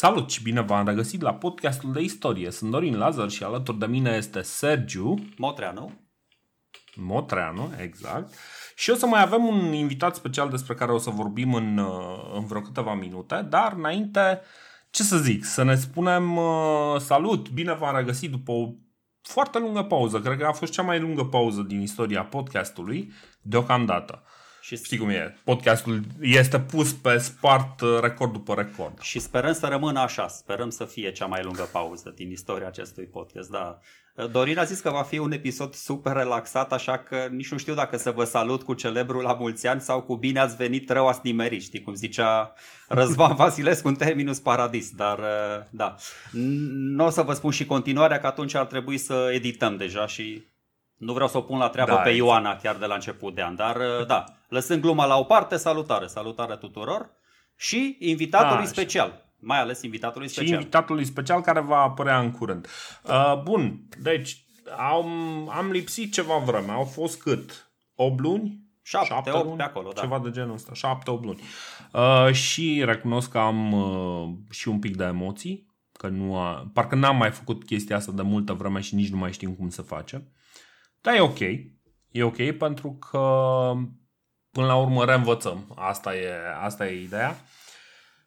Salut și bine v-am regăsit la podcastul de istorie. Sunt Dorin Lazar și alături de mine este Sergiu Motreanu. Motreanu, exact. Și o să mai avem un invitat special despre care o să vorbim în, uh, în vreo câteva minute, dar înainte, ce să zic, să ne spunem uh, salut, bine v-am regăsit după o foarte lungă pauză. Cred că a fost cea mai lungă pauză din istoria podcastului deocamdată. Și Știi cum e, podcastul este pus pe spart uh, record după record. Și sperăm să rămână așa, sperăm să fie cea mai lungă pauză din istoria acestui podcast, da. Dorin a zis că va fi un episod super relaxat, așa că nici nu știu dacă să vă salut cu celebrul la mulți ani sau cu bine ați venit, rău ați nimerit, știi cum zicea Răzvan Vasilescu în terminus paradis, dar uh, da. Nu o să vă spun și continuarea, că atunci ar trebui să edităm deja și nu vreau să o pun la treabă da, pe Ioana chiar de la început de an, dar uh, da, lăsând gluma la o parte, salutare, salutare tuturor și invitatului da, special, mai ales invitatului special. Și invitatului special care va apărea în curând. Uh, bun, deci am, am lipsit ceva vreme, au fost cât? 8 luni? 7, 7 8 luni? pe acolo, da. Ceva de genul ăsta, 7 8 luni. Uh, și recunosc că am uh, și un pic de emoții, că nu a, parcă n-am mai făcut chestia asta de multă vreme și nici nu mai știm cum să facem. Dar e ok. E ok pentru că până la urmă reînvățăm. Asta e, asta e ideea.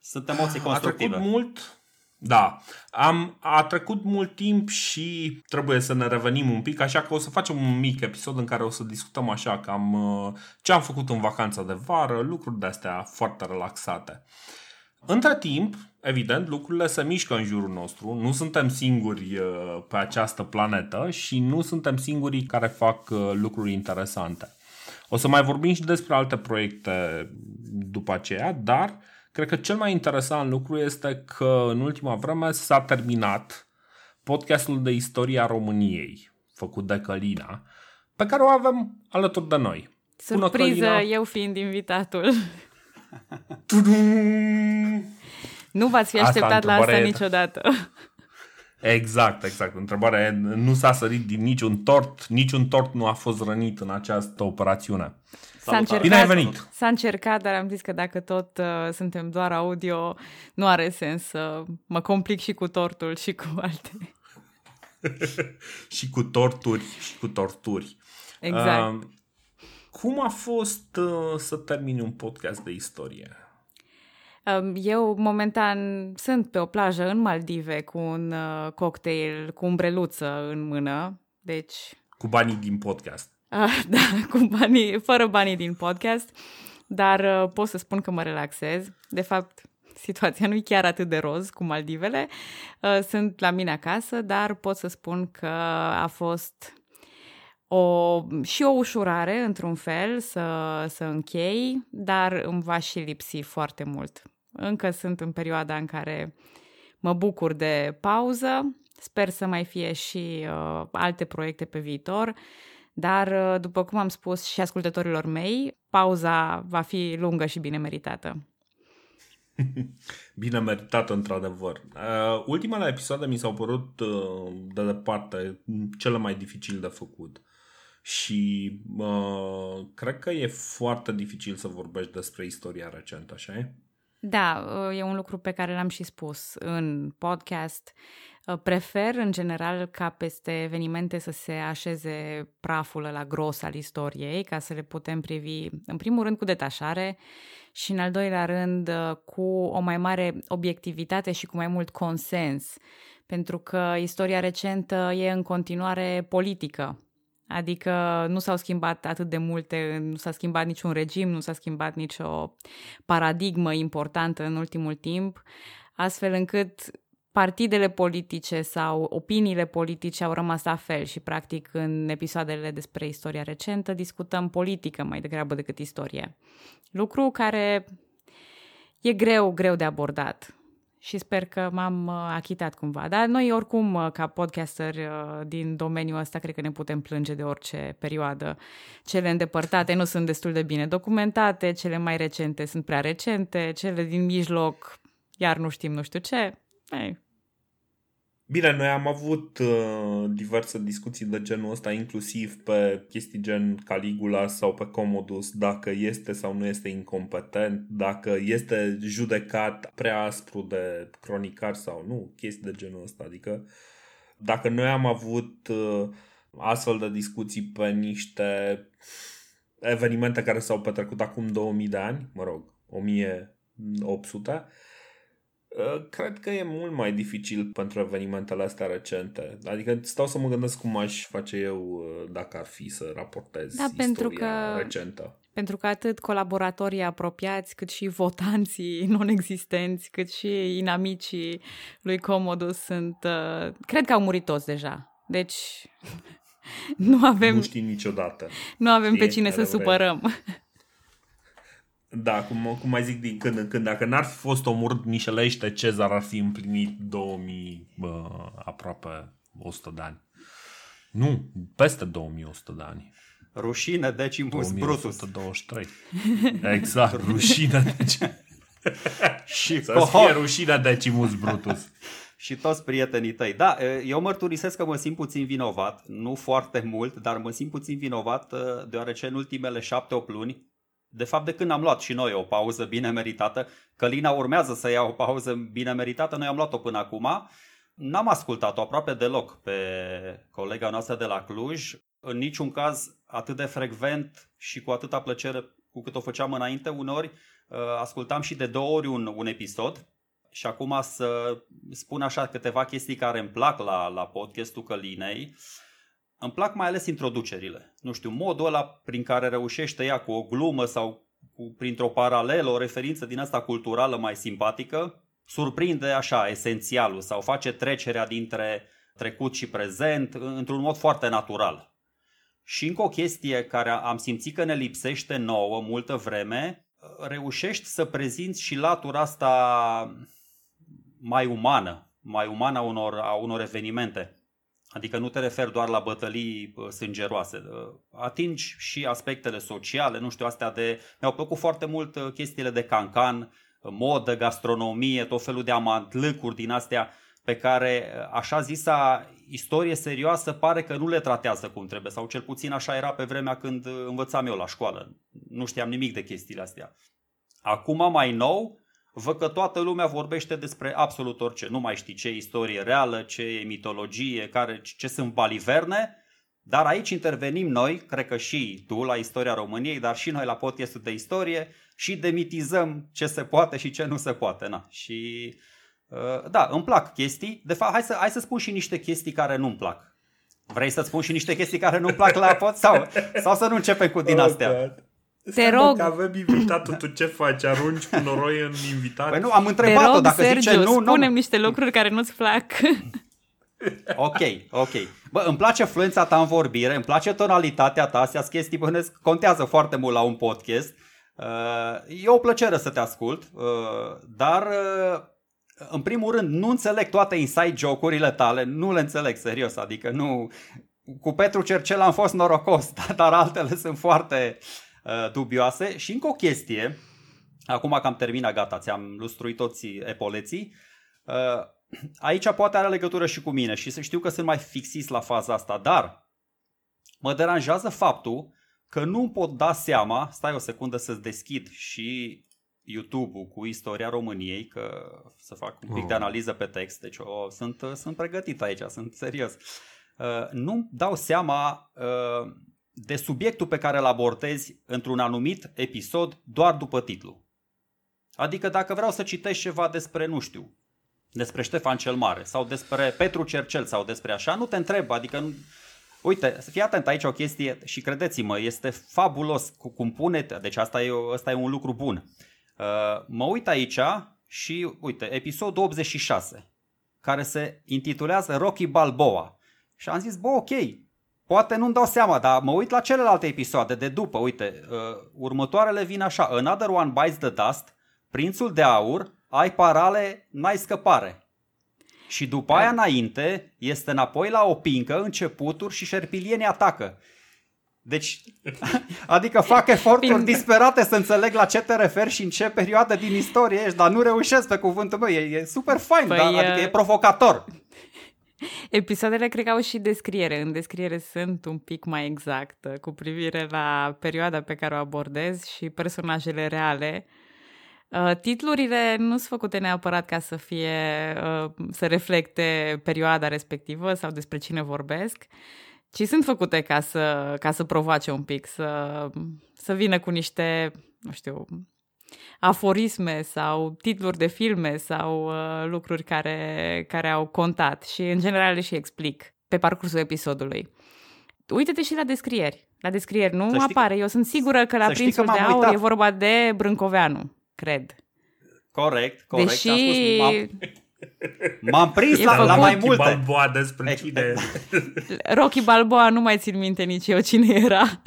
Sunt emoții constructive. A trecut mult, da. Am, a trecut mult timp și trebuie să ne revenim un pic, așa că o să facem un mic episod în care o să discutăm așa cam uh, ce am făcut în vacanța de vară, lucruri de astea foarte relaxate. Între timp, evident, lucrurile se mișcă în jurul nostru. Nu suntem singuri uh, pe această planetă și nu suntem singurii care fac uh, lucruri interesante. O să mai vorbim și despre alte proiecte după aceea, dar cred că cel mai interesant lucru este că în ultima vreme s-a terminat podcastul de istoria României, făcut de Călina, pe care o avem alături de noi. Surpriză, eu fiind invitatul. Nu v-ați fi așteptat asta, la asta e... niciodată. Exact, exact. Întrebarea e, nu s-a sărit din niciun tort, niciun tort nu a fost rănit în această operațiune. S-a încercat, Bine ai venit! S-a încercat, dar am zis că dacă tot uh, suntem doar audio, nu are sens să mă complic și cu tortul și cu alte. și cu torturi și cu torturi. Exact. Uh, cum a fost uh, să termini un podcast de istorie? Eu, momentan, sunt pe o plajă în Maldive cu un uh, cocktail cu umbreluță în mână, deci... Cu banii din podcast. Uh, da, cu banii, fără banii din podcast, dar uh, pot să spun că mă relaxez. De fapt, situația nu e chiar atât de roz cu Maldivele. Uh, sunt la mine acasă, dar pot să spun că a fost o, și o ușurare, într-un fel, să, să închei, dar îmi va și lipsi foarte mult. Încă sunt în perioada în care mă bucur de pauză, sper să mai fie și uh, alte proiecte pe viitor, dar, uh, după cum am spus și ascultătorilor mei, pauza va fi lungă și bine meritată. Bine meritată, într-adevăr. Uh, ultimele episoade mi s-au părut uh, de departe cele mai dificil de făcut. Și uh, cred că e foarte dificil să vorbești despre istoria recentă, așa e? Da, e un lucru pe care l-am și spus în podcast. Prefer, în general, ca peste evenimente să se așeze praful la gros al istoriei, ca să le putem privi, în primul rând, cu detașare și, în al doilea rând, cu o mai mare obiectivitate și cu mai mult consens, pentru că istoria recentă e în continuare politică Adică nu s-au schimbat atât de multe, nu s-a schimbat niciun regim, nu s-a schimbat nicio paradigmă importantă în ultimul timp, astfel încât partidele politice sau opiniile politice au rămas la fel și, practic, în episoadele despre istoria recentă discutăm politică mai degrabă decât istorie. Lucru care e greu, greu de abordat și sper că m-am uh, achitat cumva. Dar noi oricum, uh, ca podcaster uh, din domeniul ăsta, cred că ne putem plânge de orice perioadă. Cele îndepărtate nu sunt destul de bine documentate, cele mai recente sunt prea recente, cele din mijloc iar nu știm nu știu ce. Ei. Bine, noi am avut uh, diverse discuții de genul ăsta, inclusiv pe chestii gen Caligula sau pe Commodus, dacă este sau nu este incompetent, dacă este judecat prea aspru de cronicar sau nu, chestii de genul ăsta. Adică dacă noi am avut uh, astfel de discuții pe niște evenimente care s-au petrecut acum 2000 de ani, mă rog, 1800, Uh, cred că e mult mai dificil pentru evenimentele astea recente. Adică stau să mă gândesc cum aș face eu uh, dacă ar fi să raportez da, istoria pentru că, recentă. Pentru că atât colaboratorii apropiați, cât și votanții non-existenți, cât și inamicii lui Comodus sunt... Uh, cred că au murit toți deja. Deci nu avem... Nu știi niciodată. Nu avem Știi, pe cine să supărăm. Da, cum, cum mai zic din când în când, dacă n-ar fi fost omorât Mișelește, Cezar ar fi împlinit 2000, bă, aproape 100 de ani. Nu, peste 2100 de ani. Rușine Decimus Brutus. 123. Exact, rușine Decimus. și Să fie rușine Decimus Brutus. și toți prietenii tăi. Da, eu mărturisesc că mă simt puțin vinovat, nu foarte mult, dar mă simt puțin vinovat deoarece în ultimele șapte-opt luni de fapt, de când am luat și noi o pauză bine meritată, Călina urmează să ia o pauză bine meritată, noi am luat-o până acum, n-am ascultat-o aproape deloc pe colega noastră de la Cluj, în niciun caz atât de frecvent și cu atâta plăcere cu cât o făceam înainte, uneori uh, ascultam și de două ori un, un episod. Și acum să spun așa câteva chestii care îmi plac la, la podcastul Călinei. Îmi plac mai ales introducerile. Nu știu, modul ăla prin care reușește ea cu o glumă sau cu, printr-o paralelă, o referință din asta culturală mai simpatică, surprinde așa esențialul sau face trecerea dintre trecut și prezent într-un mod foarte natural. Și încă o chestie care am simțit că ne lipsește nouă multă vreme, reușești să prezinți și latura asta mai umană, mai umană a unor, a unor evenimente. Adică nu te referi doar la bătălii sângeroase, atingi și aspectele sociale, nu știu, astea de... Mi-au plăcut foarte mult uh, chestiile de cancan, modă, gastronomie, tot felul de amantlâcuri din astea pe care uh, așa zisa istorie serioasă pare că nu le tratează cum trebuie sau cel puțin așa era pe vremea când uh, învățam eu la școală. Nu știam nimic de chestiile astea. Acum mai nou văd că toată lumea vorbește despre absolut orice. Nu mai știi ce e istorie reală, ce e mitologie, care, ce sunt baliverne, dar aici intervenim noi, cred că și tu la istoria României, dar și noi la podcastul de istorie și demitizăm ce se poate și ce nu se poate. Na. Și uh, da, îmi plac chestii. De fapt, hai să, hai să spun și niște chestii care nu-mi plac. Vrei să-ți spun și niște chestii care nu-mi plac la pod sau, sau să nu începem cu din oh, astea? Oh, te rog. Că avem invitatul, tu ce faci? Arunci cu noroi în invitat? Păi nu, am întrebat-o dacă Sergiu, zice nu, nu. spune niște lucruri care nu-ți plac. Ok, ok. Bă, îmi place fluența ta în vorbire, îmi place tonalitatea ta, astea chestii bănesc, contează foarte mult la un podcast. Uh, e o plăcere să te ascult, uh, dar uh, în primul rând nu înțeleg toate inside joke-urile tale, nu le înțeleg serios, adică nu... Cu Petru Cercel am fost norocos, dar altele sunt foarte Uh, dubioase. Și încă o chestie, acum că am terminat, gata, ți-am lustruit toți epoleții, uh, aici poate are legătură și cu mine și să știu că sunt mai fixis la faza asta, dar mă deranjează faptul că nu pot da seama, stai o secundă să-ți deschid și YouTube-ul cu istoria României, că să fac un pic de oh. analiză pe text, deci o, sunt, sunt pregătit aici, sunt serios. Uh, nu dau seama uh, de subiectul pe care îl abordezi într-un anumit episod doar după titlu. Adică dacă vreau să citesc ceva despre, nu știu, despre Ștefan cel Mare sau despre Petru Cercel sau despre așa, nu te întreb, adică nu... Uite, să fii atent aici o chestie și credeți-mă, este fabulos cum pune, deci asta e, asta e un lucru bun. Uh, mă uit aici și, uite, episodul 86, care se intitulează Rocky Balboa. Și am zis, bă, ok, Poate nu-mi dau seama, dar mă uit la celelalte episoade de după. Uite, uh, următoarele vin așa. Another One Bites the Dust, Prințul de Aur, Ai parale, n-ai scăpare. Și după aia înainte este înapoi la o pincă, începuturi și șerpilienii atacă. Deci, adică fac eforturi disperate să înțeleg la ce te referi și în ce perioadă din istorie ești, dar nu reușesc pe cuvântul meu. E, e super fain, păi, dar, adică e provocator. Episoadele cred că au și descriere. În descriere sunt un pic mai exactă cu privire la perioada pe care o abordez și personajele reale. Uh, titlurile nu sunt făcute neapărat ca să fie uh, să reflecte perioada respectivă sau despre cine vorbesc, ci sunt făcute ca să, ca să provoace un pic, să, să vină cu niște, nu știu, aforisme sau titluri de filme sau uh, lucruri care, care au contat și în general le și explic pe parcursul episodului. Uite-te și la descrieri. La descrieri nu apare. Eu sunt sigură că la Prințul că de Aur uitat. e vorba de Brâncoveanu, cred. Corect, corect. Deși... Am spus, m-am... M-am prins la, la mai multe. Balboa despre cine... Rocky Balboa nu mai țin minte nici eu cine era.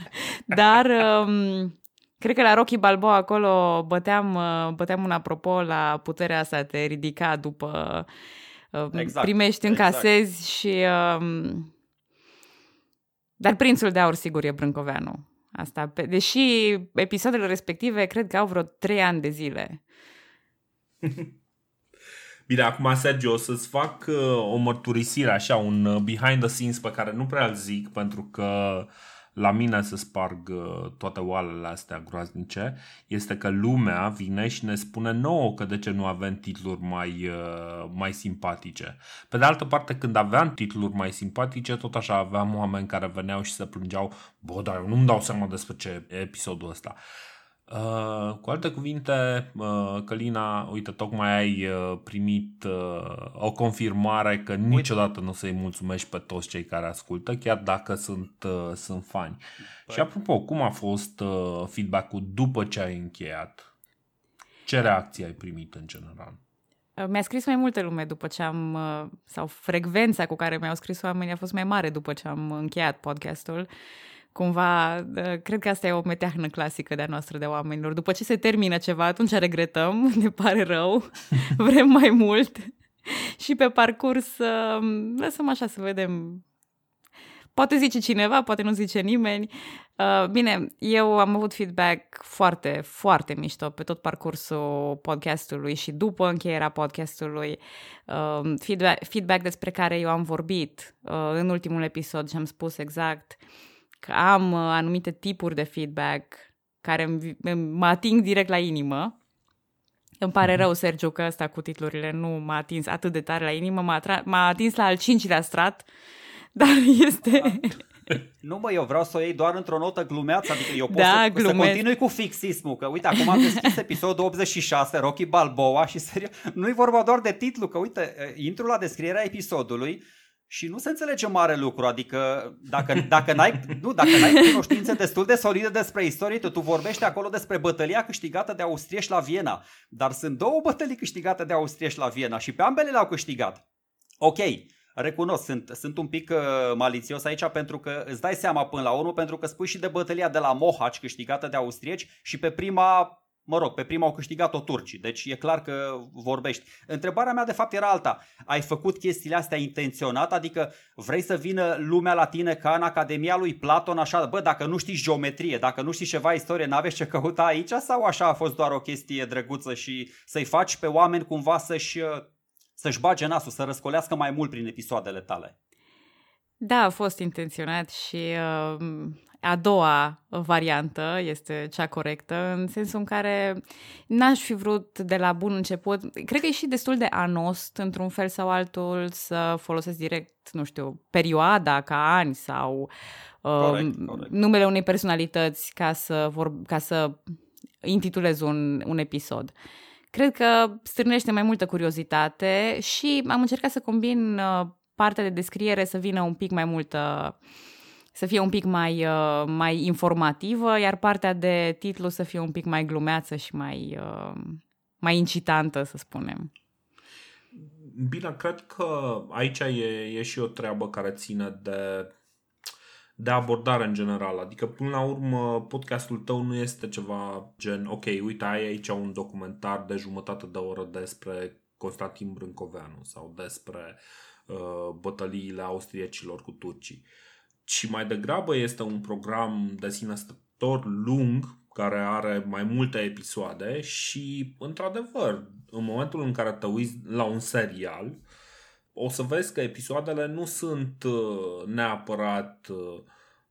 Dar um, Cred că la Rocky Balboa acolo băteam, uh, băteam un apropo la puterea asta de ridica după uh, exact, primești, încasezi exact. și... Um, dar prințul de aur sigur e Brâncoveanu. Asta, deși episoadele respective cred că au vreo trei ani de zile. Bine, acum, Sergio, o să-ți fac uh, o mărturisire, așa, un uh, behind the scenes pe care nu prea îl zic, pentru că uh, la mine să sparg uh, toate oalele astea groaznice este că lumea vine și ne spune nouă că de ce nu avem titluri mai, uh, mai simpatice. Pe de altă parte, când aveam titluri mai simpatice, tot așa aveam oameni care veneau și se plângeau, bă, dar eu nu-mi dau seama despre ce e episodul ăsta. Uh, cu alte cuvinte, uh, Călina, uite, tocmai ai uh, primit uh, o confirmare că uite. niciodată nu o să-i mulțumești pe toți cei care ascultă, chiar dacă sunt, uh, sunt fani. Păi. Și apropo, cum a fost uh, feedback-ul după ce ai încheiat? Ce reacții ai primit în general? Uh, mi-a scris mai multe lume după ce am, uh, sau frecvența cu care mi-au scris oamenii a fost mai mare după ce am încheiat podcastul. Uh, cumva, cred că asta e o meteahnă clasică de-a noastră de oamenilor. După ce se termină ceva, atunci regretăm, ne pare rău, vrem mai mult și pe parcurs lăsăm așa să vedem. Poate zice cineva, poate nu zice nimeni. Uh, bine, eu am avut feedback foarte, foarte mișto pe tot parcursul podcastului și după încheierea podcastului. Uh, feedback, feedback despre care eu am vorbit uh, în ultimul episod și am spus exact uh, că am uh, anumite tipuri de feedback care mă ating direct la inimă. Îmi pare mm-hmm. rău, Sergiu, că ăsta cu titlurile nu m-a atins atât de tare la inimă, m-a, atra- m-a atins la al cincilea strat, dar este... Nu mă, eu vreau să o iei doar într-o notă glumeață, adică eu pot da, să, să continui cu fixismul, că uite, acum am deschis episodul 86, Rocky Balboa și serios, nu-i vorba doar de titlu, că uite, intru la descrierea episodului și nu se înțelege mare lucru, adică dacă, dacă, n-ai, nu, dacă n-ai cunoștințe destul de solide despre istorie, tu, tu vorbești acolo despre bătălia câștigată de austrieși la Viena, dar sunt două bătălii câștigate de austrieși la Viena și pe ambele le-au câștigat. Ok, recunosc, sunt, sunt un pic uh, malițios aici pentru că îți dai seama până la urmă, pentru că spui și de bătălia de la Mohaci câștigată de austrieci și pe prima Mă rog, pe prima au câștigat-o turcii, deci e clar că vorbești. Întrebarea mea de fapt era alta. Ai făcut chestiile astea intenționat? Adică vrei să vină lumea la tine ca în Academia lui Platon așa, bă, dacă nu știi geometrie, dacă nu știi ceva istorie, n-aveți ce căuta aici sau așa a fost doar o chestie drăguță și să-i faci pe oameni cumva să-și, să-și bage nasul, să răscolească mai mult prin episoadele tale? Da, a fost intenționat și uh, a doua variantă este cea corectă, în sensul în care n-aș fi vrut de la bun început, cred că e și destul de anost, într-un fel sau altul, să folosesc direct, nu știu, perioada ca ani sau uh, corect, corect. numele unei personalități ca să, vor, ca să intitulez un, un episod. Cred că strânește mai multă curiozitate și am încercat să combin uh, partea de descriere să vină un pic mai multă uh, să fie un pic mai, uh, mai informativă, iar partea de titlu să fie un pic mai glumeață și mai, uh, mai incitantă, să spunem. Bine, cred că aici e, e și o treabă care ține de, de abordare în general. Adică, până la urmă, podcastul tău nu este ceva gen, ok, uite, ai aici un documentar de jumătate de oră despre Constantin Brâncoveanu sau despre uh, bătăliile austriecilor cu turcii. Uh, ci mai degrabă este un program de sine stătător lung care are mai multe episoade și, într-adevăr, în momentul în care te uiți la un serial, o să vezi că episoadele nu sunt uh, neapărat uh,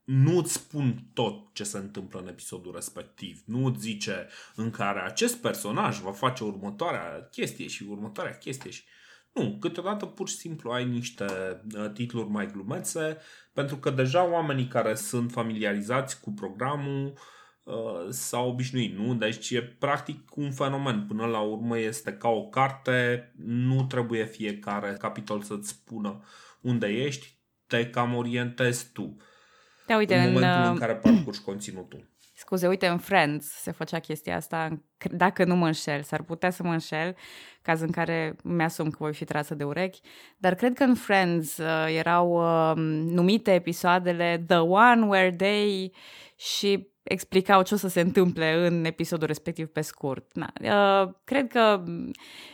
nu-ți spun tot ce se întâmplă în episodul respectiv. Nu-ți zice în care acest personaj va face următoarea chestie și următoarea chestie și... Nu, câteodată pur și simplu ai niște uh, titluri mai glumețe, pentru că deja oamenii care sunt familiarizați cu programul uh, s-au obișnuit, nu? Deci e practic un fenomen. Până la urmă este ca o carte, nu trebuie fiecare capitol să-ți spună unde ești, te cam orientezi tu. Da, uite, în, în momentul în uh, care parcurgi conținutul. Scuze, uite, în Friends se făcea chestia asta, dacă nu mă înșel, s-ar putea să mă înșel, caz în care mi-asum că voi fi trasă de urechi, dar cred că în Friends uh, erau uh, numite episoadele The One Where They și explicau ce o să se întâmple în episodul respectiv pe scurt. Na, uh, cred că,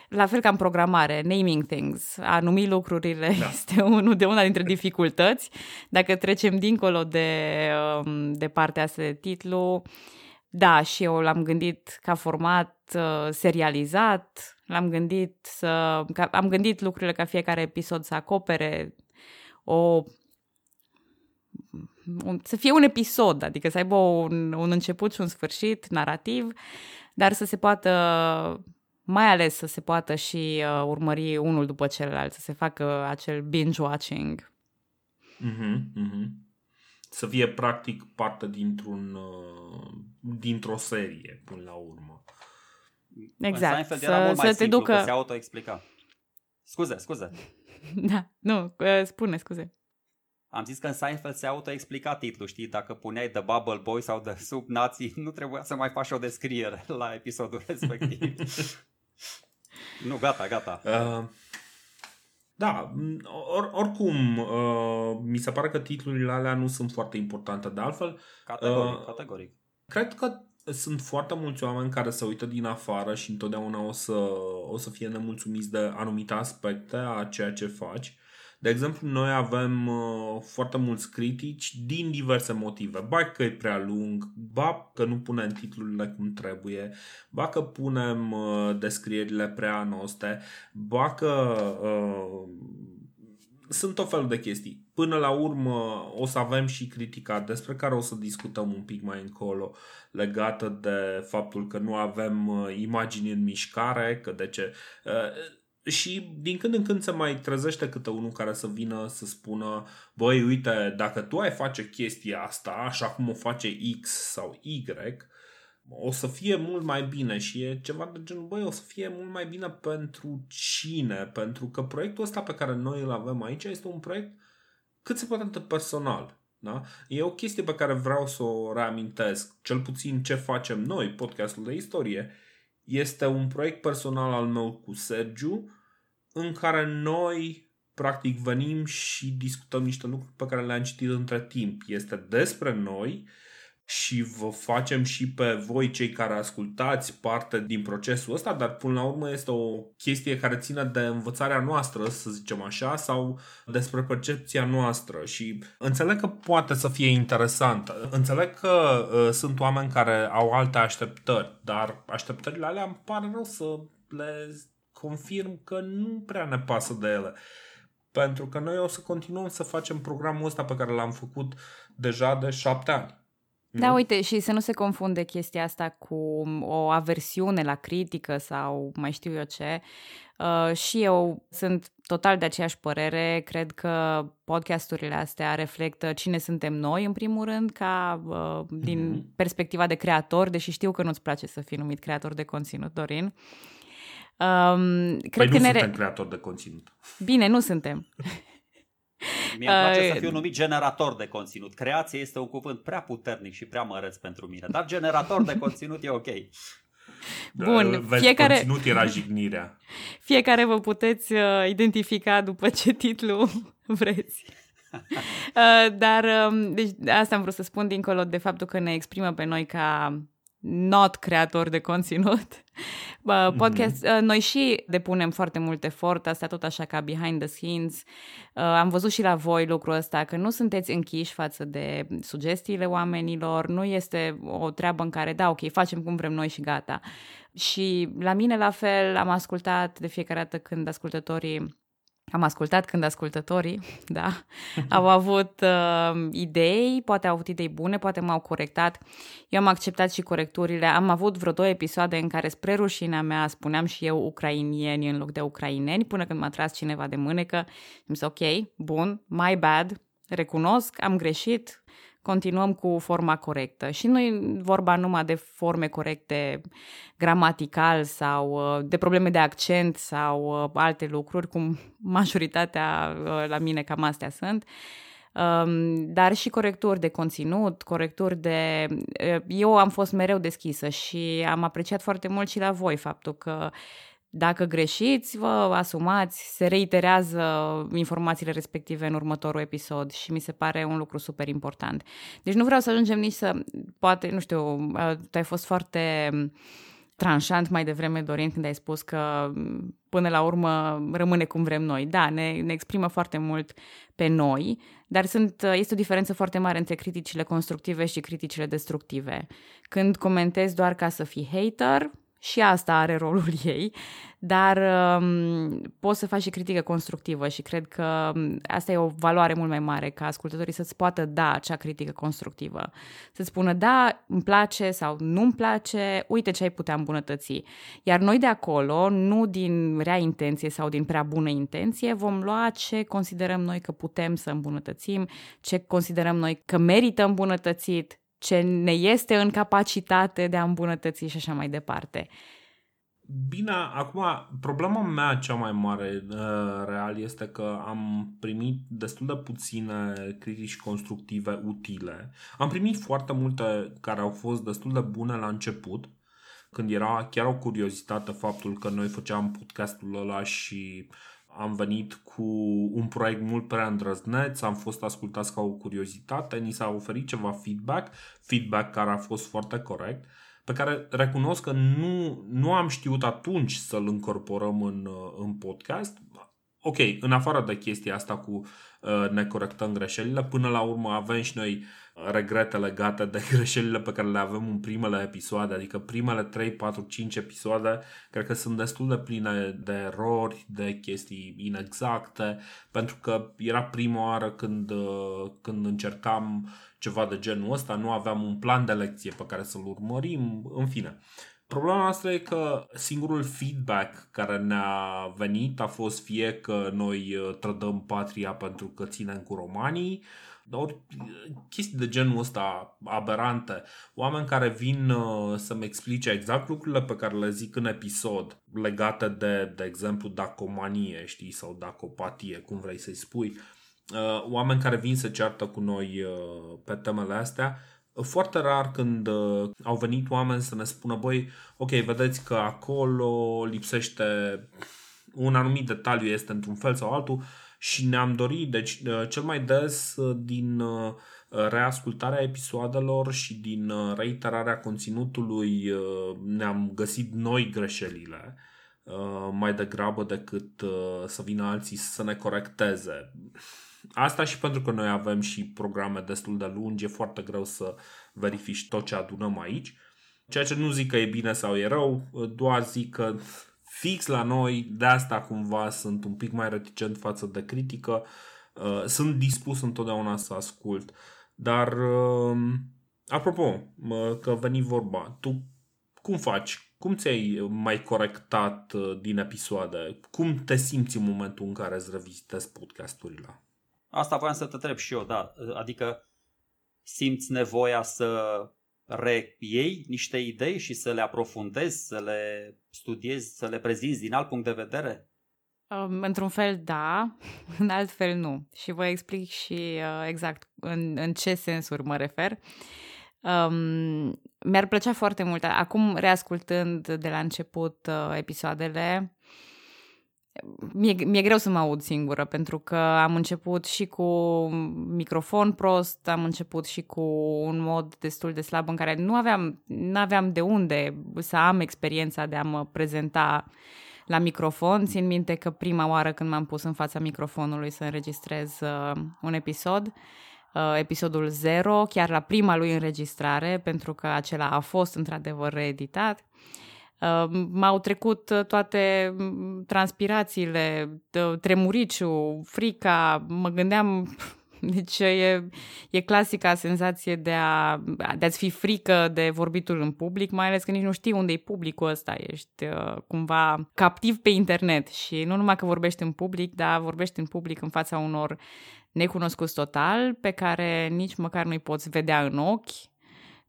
la fel ca în programare, naming things, a numi lucrurile da. este unul de una dintre dificultăți. Dacă trecem dincolo de, um, de partea asta de titlu, da, și eu l-am gândit ca format uh, serializat, l-am gândit să... Ca, am gândit lucrurile ca fiecare episod să acopere o un, să fie un episod, adică să aibă un, un început și un sfârșit narrativ, dar să se poată, mai ales să se poată și uh, urmări unul după celălalt, să se facă acel binge-watching. Mm-hmm, mm-hmm. Să fie practic parte dintr-un, uh, dintr-o serie până la urmă. Exact. Să, să te simplu, ducă... se autoexplica. Scuze, scuze. Da, nu, uh, spune, scuze. Am zis că în Seinfeld se autoexplica titlul, știi? Dacă puneai The Bubble Boy sau The Sub Nazi, nu trebuia să mai faci o descriere la episodul respectiv. nu, gata, gata. Uh, da, or, oricum, uh, mi se pare că titlurile alea nu sunt foarte importante. De altfel, categoric, uh, categoric. Cred că sunt foarte mulți oameni care se uită din afară și întotdeauna o să, o să fie nemulțumiți de anumite aspecte a ceea ce faci. De exemplu, noi avem uh, foarte mulți critici din diverse motive. Ba că e prea lung, ba că nu punem titlurile cum trebuie, ba că punem uh, descrierile prea anoste, ba că uh, sunt o fel de chestii. Până la urmă o să avem și critica despre care o să discutăm un pic mai încolo legată de faptul că nu avem uh, imagini în mișcare, că de ce... Uh, și din când în când se mai trezește câte unul care să vină să spună băi, uite, dacă tu ai face chestia asta așa cum o face X sau Y, o să fie mult mai bine și e ceva de genul, băi, o să fie mult mai bine pentru cine? Pentru că proiectul ăsta pe care noi îl avem aici este un proiect cât se poate de personal. Da? E o chestie pe care vreau să o reamintesc, cel puțin ce facem noi, podcastul de istorie, este un proiect personal al meu cu Sergiu în care noi practic venim și discutăm niște lucruri pe care le-am citit între timp. Este despre noi și vă facem și pe voi cei care ascultați parte din procesul ăsta, dar până la urmă este o chestie care ține de învățarea noastră, să zicem așa, sau despre percepția noastră și înțeleg că poate să fie interesantă. Înțeleg că uh, sunt oameni care au alte așteptări, dar așteptările alea îmi pare rău să le confirm că nu prea ne pasă de ele. Pentru că noi o să continuăm să facem programul ăsta pe care l-am făcut deja de șapte ani. Da, nu? uite, și să nu se confunde chestia asta cu o aversiune la critică sau mai știu eu ce. Uh, și eu sunt total de aceeași părere. Cred că podcasturile astea reflectă cine suntem noi, în primul rând, ca uh, din mm-hmm. perspectiva de creator, deși știu că nu-ți place să fii numit creator de conținut, Dorin. Um, cred păi că nu ne suntem re... creator de conținut. Bine, nu suntem. Mie îmi place uh, să fiu numit generator de conținut. Creație este un cuvânt prea puternic și prea măreț pentru mine, dar generator de conținut e ok. Bun, Vezi, fiecare... Conținut era jignirea. Fiecare vă puteți uh, identifica după ce titlu vreți. uh, dar, um, deci, asta am vrut să spun dincolo de faptul că ne exprimă pe noi ca not creator de conținut. Mhm. Podcast, mm-hmm. noi și depunem foarte mult efort, asta tot așa ca behind the scenes. Uh, am văzut și la voi lucrul ăsta, că nu sunteți închiși față de sugestiile oamenilor, nu este o treabă în care, da, ok, facem cum vrem noi și gata. Și la mine la fel am ascultat de fiecare dată când ascultătorii am ascultat când ascultătorii, da, au avut uh, idei, poate au avut idei bune, poate m-au corectat. Eu am acceptat și corecturile. Am avut vreo două episoade în care, spre rușinea mea, spuneam și eu ucrainieni în loc de ucraineni, până când m-a tras cineva de mânecă. Am zis, ok, bun, my bad, recunosc, am greșit, continuăm cu forma corectă. Și nu e vorba numai de forme corecte gramatical sau uh, de probleme de accent sau uh, alte lucruri, cum majoritatea uh, la mine cam astea sunt, um, dar și corecturi de conținut, corecturi de... Eu am fost mereu deschisă și am apreciat foarte mult și la voi faptul că dacă greșiți, vă asumați, se reiterează informațiile respective în următorul episod și mi se pare un lucru super important. Deci nu vreau să ajungem nici să, poate, nu știu, tu ai fost foarte tranșant mai devreme, Dorin, când ai spus că până la urmă rămâne cum vrem noi. Da, ne, ne exprimă foarte mult pe noi, dar sunt, este o diferență foarte mare între criticile constructive și criticile destructive. Când comentezi doar ca să fii hater, și asta are rolul ei, dar um, poți să faci și critică constructivă și cred că um, asta e o valoare mult mai mare ca ascultătorii să-ți poată da acea critică constructivă. Să-ți spună, da, îmi place sau nu-mi place, uite ce ai putea îmbunătăți. Iar noi de acolo, nu din rea intenție sau din prea bună intenție, vom lua ce considerăm noi că putem să îmbunătățim, ce considerăm noi că merită îmbunătățit, ce ne este în capacitate de a îmbunătăți și așa mai departe. Bine, acum, problema mea cea mai mare uh, real este că am primit destul de puține critici constructive utile. Am primit foarte multe care au fost destul de bune la început, când era chiar o curiozitate faptul că noi făceam podcastul ăla și uh, am venit cu un proiect mult prea îndrăzneț, am fost ascultați ca o curiozitate, ni s-a oferit ceva feedback, feedback care a fost foarte corect, pe care recunosc că nu, nu am știut atunci să-l incorporăm în, în podcast. Ok, în afară de chestia asta cu uh, ne corectăm greșelile, până la urmă avem și noi regrete legate de greșelile pe care le avem în primele episoade, adică primele 3, 4, 5 episoade, cred că sunt destul de pline de erori, de chestii inexacte, pentru că era prima oară când, uh, când încercam ceva de genul ăsta, nu aveam un plan de lecție pe care să-l urmărim, în fine. Problema noastră e că singurul feedback care ne-a venit a fost fie că noi uh, trădăm patria pentru că ținem cu romanii, ori chestii de genul ăsta aberante, oameni care vin uh, să-mi explice exact lucrurile pe care le zic în episod, legate de, de exemplu, dacomanie, știi, sau dacopatie, cum vrei să-i spui, uh, oameni care vin să ceartă cu noi uh, pe temele astea, foarte rar când uh, au venit oameni să ne spună, băi, ok, vedeți că acolo lipsește un anumit detaliu, este într-un fel sau altul, și ne-am dorit, deci uh, cel mai des uh, din uh, reascultarea episoadelor și din reiterarea conținutului ne-am găsit noi greșelile mai degrabă decât să vină alții să ne corecteze. Asta și pentru că noi avem și programe destul de lungi, e foarte greu să verifici tot ce adunăm aici. Ceea ce nu zic că e bine sau e rău, doar zic că fix la noi, de asta cumva sunt un pic mai reticent față de critică. Uh, sunt dispus întotdeauna să ascult. Dar, uh, apropo, că veni vorba, tu cum faci? Cum ți-ai mai corectat uh, din episoade? Cum te simți în momentul în care îți revizitezi podcasturile? Asta voiam să te întreb și eu, da. Adică simți nevoia să reiei niște idei și să le aprofundezi, să le studiezi, să le prezinți din alt punct de vedere? Um, într-un fel da, în alt fel nu. Și vă explic și uh, exact în, în ce sensuri mă refer. Um, mi-ar plăcea foarte mult, acum reascultând de la început uh, episoadele, mi-e, mi-e greu să mă aud singură, pentru că am început și cu microfon prost, am început și cu un mod destul de slab în care nu aveam, nu aveam de unde să am experiența de a mă prezenta la microfon. Țin minte că prima oară când m-am pus în fața microfonului să înregistrez uh, un episod, uh, episodul 0, chiar la prima lui înregistrare, pentru că acela a fost într-adevăr reeditat, Uh, m-au trecut toate transpirațiile, tremuriciu, frica, mă gândeam deci e, e clasica senzație de, a, de a-ți fi frică de vorbitul în public, mai ales că nici nu știi unde e publicul ăsta. Ești uh, cumva captiv pe internet și nu numai că vorbești în public, dar vorbești în public în fața unor necunoscuți total, pe care nici măcar nu-i poți vedea în ochi,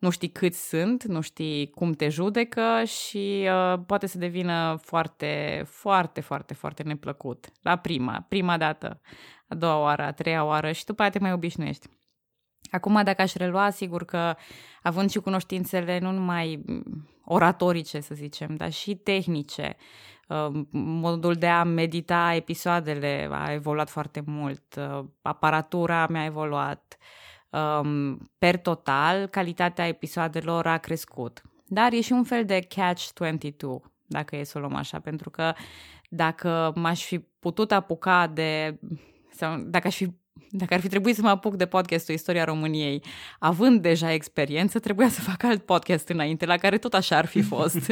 nu știi câți sunt, nu știi cum te judecă și uh, poate să devină foarte, foarte, foarte, foarte neplăcut la prima, prima dată a doua oară, a treia oară și după aceea te mai obișnuiești. Acum, dacă aș relua, sigur că având și cunoștințele nu numai oratorice, să zicem, dar și tehnice, uh, modul de a medita episoadele a evoluat foarte mult, uh, aparatura mi-a evoluat, um, per total, calitatea episoadelor a crescut. Dar e și un fel de catch-22, dacă e să o luăm așa, pentru că dacă m-aș fi putut apuca de sau dacă aș fi dacă ar fi trebuit să mă apuc de podcastul Istoria României, având deja experiență, trebuia să fac alt podcast înainte, la care tot așa ar fi fost.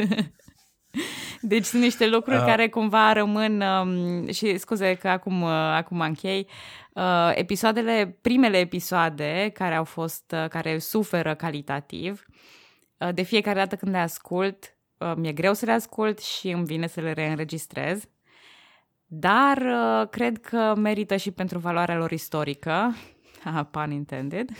deci sunt niște lucruri uh. care cumva rămân um, și scuze că acum, uh, acum închei. Uh, episoadele, primele episoade care au fost, uh, care suferă calitativ, uh, de fiecare dată când le ascult, uh, mi-e greu să le ascult și îmi vine să le reînregistrez dar uh, cred că merită și pentru valoarea lor istorică, pun intended,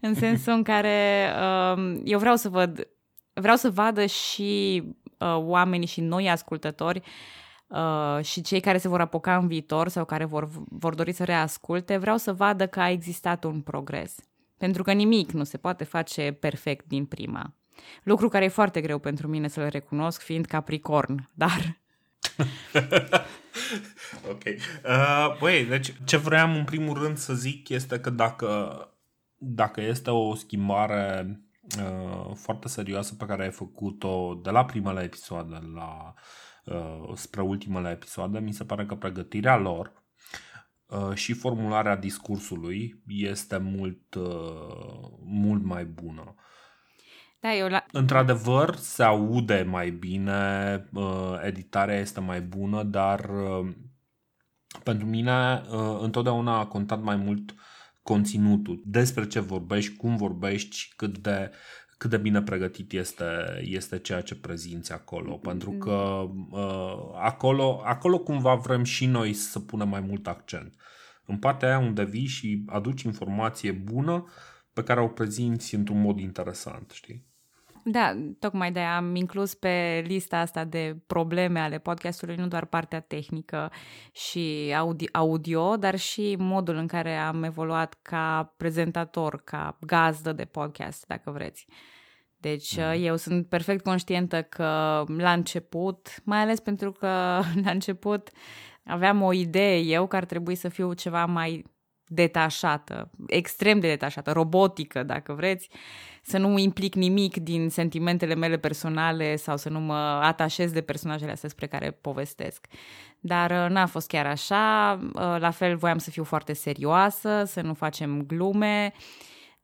în sensul în care uh, eu vreau să văd, vreau să vadă și uh, oamenii și noi ascultători uh, și cei care se vor apuca în viitor sau care vor, vor dori să reasculte, vreau să vadă că a existat un progres. Pentru că nimic nu se poate face perfect din prima. Lucru care e foarte greu pentru mine să-l recunosc, fiind capricorn, dar ok. Uh, băi, deci ce vreau în primul rând să zic este că dacă, dacă este o schimbare uh, foarte serioasă pe care ai făcut-o de la primele episoade la uh, spre ultimele episoade, mi se pare că pregătirea lor uh, și formularea discursului este mult, uh, mult mai bună. Da, eu la... Într-adevăr, se aude mai bine, uh, editarea este mai bună, dar uh, pentru mine uh, întotdeauna a contat mai mult conținutul, despre ce vorbești, cum vorbești și cât de, cât de bine pregătit este, este ceea ce prezinți acolo. Pentru că acolo, acolo cumva vrem și noi să punem mai mult accent. În partea aia unde vii și aduci informație bună pe care o prezinți într-un mod interesant, știi? Da, tocmai de am inclus pe lista asta de probleme ale podcastului nu doar partea tehnică și audio, dar și modul în care am evoluat ca prezentator, ca gazdă de podcast, dacă vreți. Deci mm. eu sunt perfect conștientă că la început, mai ales pentru că la început aveam o idee eu că ar trebui să fiu ceva mai detașată, extrem de detașată, robotică, dacă vreți, să nu implic nimic din sentimentele mele personale sau să nu mă atașez de personajele astea spre care povestesc. Dar uh, n-a fost chiar așa, uh, la fel voiam să fiu foarte serioasă, să nu facem glume,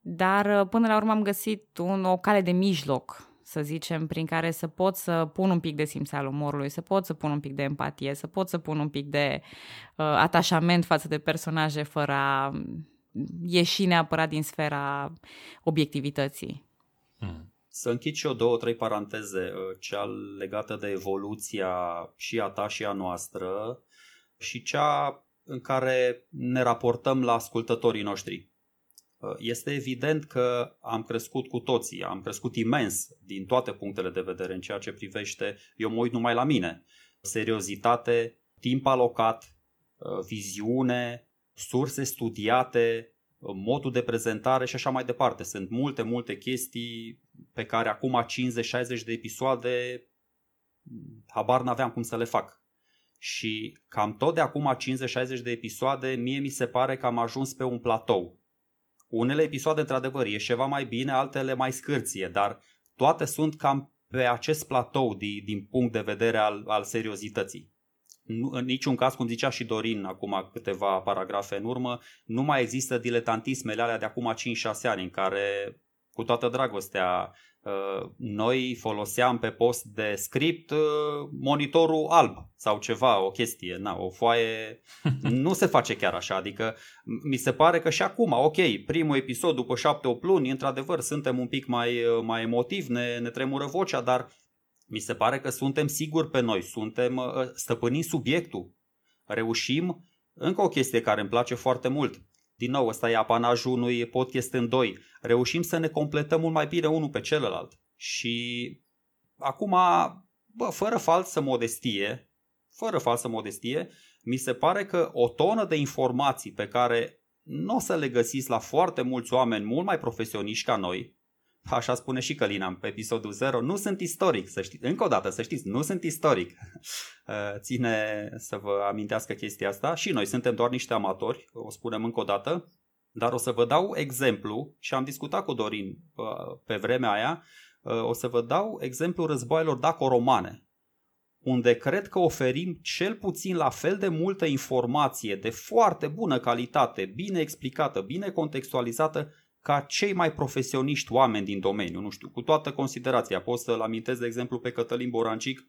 dar uh, până la urmă am găsit un, o cale de mijloc să zicem, prin care să pot să pun un pic de simț al umorului, să pot să pun un pic de empatie, să pot să pun un pic de uh, atașament față de personaje fără a ieși neapărat din sfera obiectivității. Hmm. Să închid și eu două, trei paranteze, uh, cea legată de evoluția și a ta și a noastră și cea în care ne raportăm la ascultătorii noștri. Uh, este evident că am crescut cu toții, am crescut imens din toate punctele de vedere în ceea ce privește, eu mă uit numai la mine, seriozitate, timp alocat, uh, viziune, surse studiate, uh, modul de prezentare și așa mai departe. Sunt multe, multe chestii pe care acum 50-60 de episoade habar n-aveam cum să le fac. Și cam tot de acum 50-60 de episoade, mie mi se pare că am ajuns pe un platou unele episoade, într-adevăr, e ceva mai bine, altele mai scârție, dar toate sunt cam pe acest platou din, din punct de vedere al, al seriozității. Nu, în niciun caz, cum zicea și Dorin acum câteva paragrafe în urmă, nu mai există diletantismele alea de acum 5-6 ani în care cu toată dragostea, uh, noi foloseam pe post de script uh, monitorul alb sau ceva, o chestie, na, o foaie, nu se face chiar așa, adică mi se pare că și acum, ok, primul episod după șapte 8 luni, într-adevăr, suntem un pic mai, mai emotiv, ne, ne tremură vocea, dar mi se pare că suntem siguri pe noi, suntem stăpânind subiectul, reușim, încă o chestie care îmi place foarte mult, din nou, ăsta e apanajul unui podcast în doi. Reușim să ne completăm mult mai bine unul pe celălalt. Și acum, bă, fără falsă modestie, fără falsă modestie, mi se pare că o tonă de informații pe care nu o să le găsiți la foarte mulți oameni mult mai profesioniști ca noi, așa spune și Călina pe episodul 0, nu sunt istoric, să știți, încă o dată să știți, nu sunt istoric. Uh, ține să vă amintească chestia asta și noi suntem doar niște amatori, o spunem încă o dată, dar o să vă dau exemplu și am discutat cu Dorin uh, pe vremea aia, uh, o să vă dau exemplu războaielor daco-romane, unde cred că oferim cel puțin la fel de multă informație de foarte bună calitate, bine explicată, bine contextualizată, ca cei mai profesioniști oameni din domeniu, nu știu, cu toată considerația. Pot să-l amintesc, de exemplu, pe Cătălin Borancic,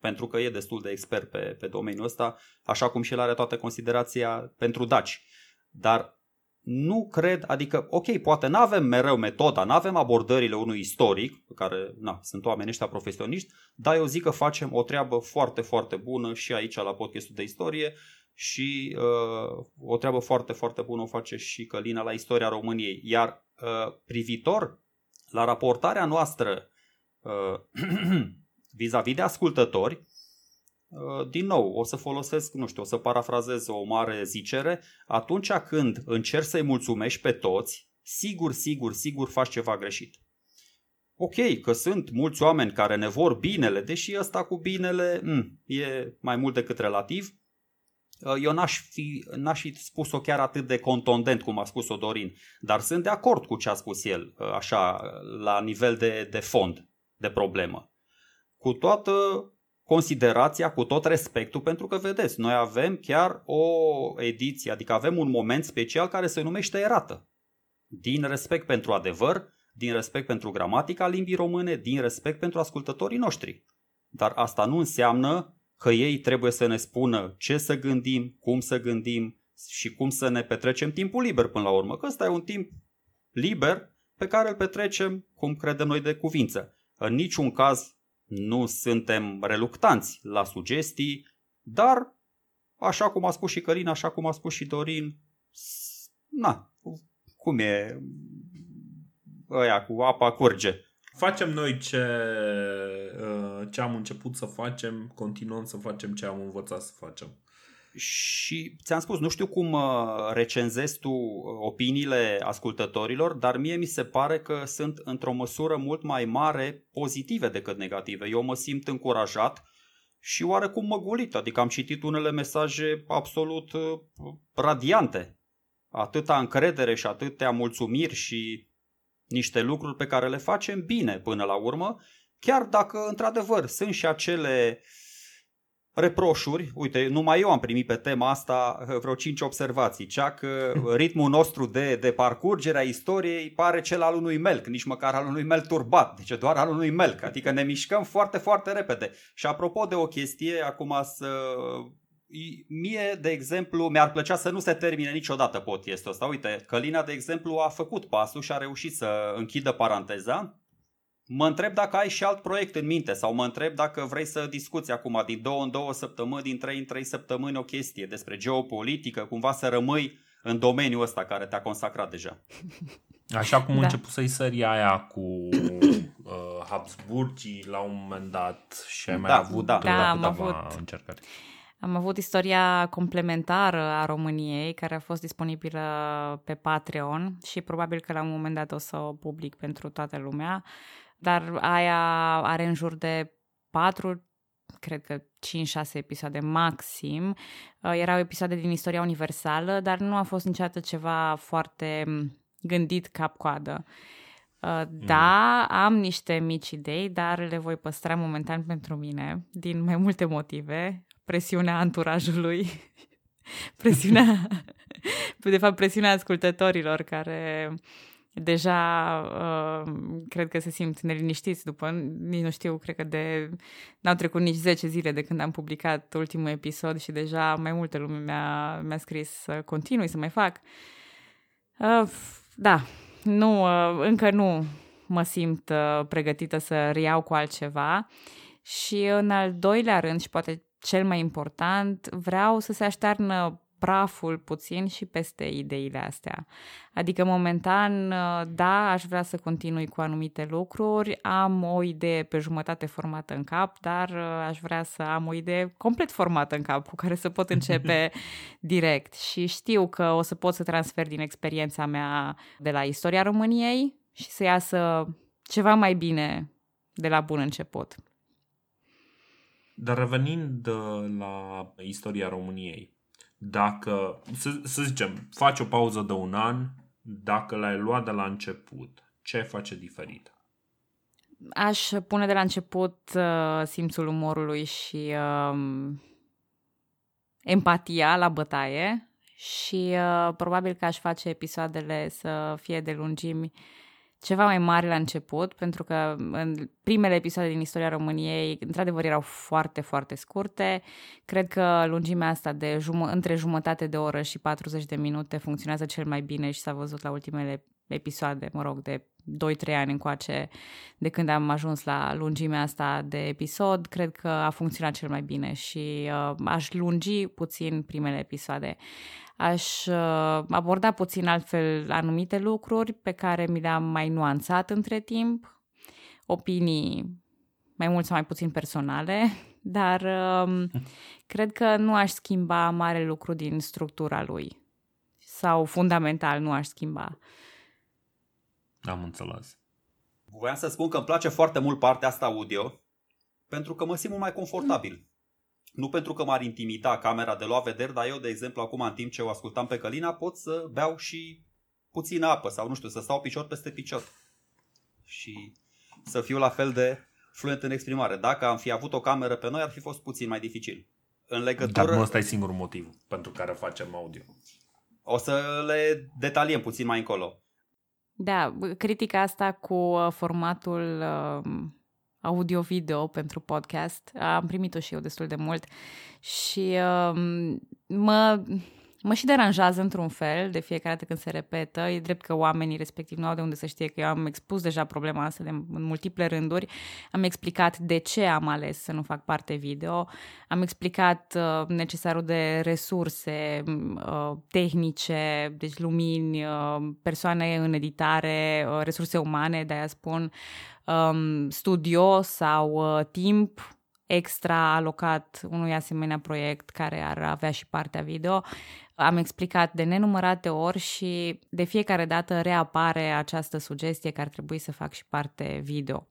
pentru că e destul de expert pe, pe domeniul ăsta, așa cum și el are toată considerația pentru Daci. Dar nu cred, adică, ok, poate nu avem mereu metoda, nu avem abordările unui istoric, pe care na, sunt oameni ăștia profesioniști, dar eu zic că facem o treabă foarte, foarte bună și aici la podcastul de istorie și uh, o treabă foarte, foarte bună o face și Călina la istoria României. Iar uh, privitor la raportarea noastră uh, vis-a-vis de ascultători, uh, din nou, o să folosesc, nu știu, o să parafrazez o mare zicere, atunci când încerci să-i mulțumești pe toți, sigur, sigur, sigur faci ceva greșit. Ok, că sunt mulți oameni care ne vor binele, deși ăsta cu binele m- mm, e mai mult decât relativ, Uh, eu n-aș fi, n-aș fi spus-o chiar atât de contondent cum a spus-o Dorin, dar sunt de acord cu ce a spus el, uh, așa, la nivel de, de fond, de problemă. Cu toată considerația, cu tot respectul, pentru că, vedeți, noi avem chiar o ediție, adică avem un moment special care se numește erată. Din respect pentru adevăr, din respect pentru gramatica limbii române, din respect pentru ascultătorii noștri. Dar asta nu înseamnă că ei trebuie să ne spună ce să gândim, cum să gândim și cum să ne petrecem timpul liber până la urmă. Că ăsta e un timp liber pe care îl petrecem cum credem noi de cuvință. În niciun caz nu suntem reluctanți la sugestii, dar, așa cum a spus și Călin, așa cum a spus și Dorin, na, cum e ăia cu apa curge facem noi ce, uh, ce am început să facem, continuăm să facem ce am învățat să facem. Și ți-am spus, nu știu cum uh, recenzezi tu opiniile ascultătorilor, dar mie mi se pare că sunt într-o măsură mult mai mare pozitive decât negative. Eu mă simt încurajat și oarecum măgulit, adică am citit unele mesaje absolut uh, radiante. Atâta încredere și atâtea mulțumiri și niște lucruri pe care le facem bine până la urmă, chiar dacă într-adevăr sunt și acele reproșuri, uite, numai eu am primit pe tema asta vreo 5 observații, cea că ritmul nostru de, de parcurgere a istoriei pare cel al unui melc, nici măcar al unui melc turbat, deci doar al unui melc, adică ne mișcăm foarte, foarte repede. Și apropo de o chestie, acum să mie, de exemplu, mi-ar plăcea să nu se termine niciodată podcastul ăsta. Uite, Călina, de exemplu, a făcut pasul și a reușit să închidă paranteza. Mă întreb dacă ai și alt proiect în minte sau mă întreb dacă vrei să discuți acum din două în două săptămâni, din trei în trei săptămâni o chestie despre geopolitică, cumva să rămâi în domeniul ăsta care te-a consacrat deja. Așa cum da. început să-i sări aia cu uh, Habsburgii la un moment dat și ai da, mai avut da, da, am avut încercări. Am avut istoria complementară a României, care a fost disponibilă pe Patreon și probabil că la un moment dat o să o public pentru toată lumea, dar aia are în jur de 4 cred că 5-6 episoade maxim. Uh, erau episoade din istoria universală, dar nu a fost niciodată ceva foarte gândit cap-coadă. Uh, da, am niște mici idei, dar le voi păstra momentan pentru mine, din mai multe motive presiunea anturajului, presiunea, de fapt presiunea ascultătorilor care deja uh, cred că se simt neliniștiți după, nici nu știu, cred că de n-au trecut nici 10 zile de când am publicat ultimul episod și deja mai multă lume mi-a, mi-a scris să continui să mai fac. Uh, da, nu, uh, încă nu mă simt uh, pregătită să reiau cu altceva și în al doilea rând și poate cel mai important, vreau să se aștearnă praful puțin și peste ideile astea. Adică, momentan, da, aș vrea să continui cu anumite lucruri, am o idee pe jumătate formată în cap, dar uh, aș vrea să am o idee complet formată în cap, cu care să pot începe direct. Și știu că o să pot să transfer din experiența mea de la istoria României și să iasă ceva mai bine de la bun început. Dar revenind uh, la istoria României, dacă, să, să zicem, faci o pauză de un an, dacă l-ai luat de la început, ce face diferit? Aș pune de la început uh, simțul umorului și uh, empatia la bătaie și uh, probabil că aș face episoadele să fie de lungimi uh, ceva mai mare la început, pentru că în primele episoade din istoria României, într-adevăr, erau foarte, foarte scurte. Cred că lungimea asta de jum- între jumătate de oră și 40 de minute funcționează cel mai bine și s-a văzut la ultimele episoade, mă rog, de 2-3 ani încoace de când am ajuns la lungimea asta de episod, cred că a funcționat cel mai bine și uh, aș lungi puțin primele episoade aș uh, aborda puțin altfel anumite lucruri pe care mi le-am mai nuanțat între timp, opinii mai mult sau mai puțin personale, dar um, cred că nu aș schimba mare lucru din structura lui sau fundamental nu aș schimba. Am înțeles. Voiam să spun că îmi place foarte mult partea asta audio pentru că mă simt mult mai confortabil. Nu pentru că m-ar intimida camera de luat vederi, dar eu, de exemplu, acum în timp ce o ascultam pe Călina, pot să beau și puțină apă sau, nu știu, să stau picior peste picior. Și să fiu la fel de fluent în exprimare. Dacă am fi avut o cameră pe noi, ar fi fost puțin mai dificil. În legătură... Dar nu ăsta e singurul motiv pentru care facem audio. O să le detaliem puțin mai încolo. Da, critica asta cu formatul uh, audio-video pentru podcast. Am primit-o și eu destul de mult și uh, mă, mă și deranjează într-un fel de fiecare dată când se repetă. E drept că oamenii respectiv nu au de unde să știe că eu am expus deja problema asta de, în multiple rânduri. Am explicat de ce am ales să nu fac parte video. Am explicat uh, necesarul de resurse uh, tehnice, deci lumini, uh, persoane în editare, uh, resurse umane, de-aia spun, um, studio sau uh, timp extra alocat unui asemenea proiect care ar avea și partea video. Am explicat de nenumărate ori și de fiecare dată reapare această sugestie că ar trebui să fac și parte video.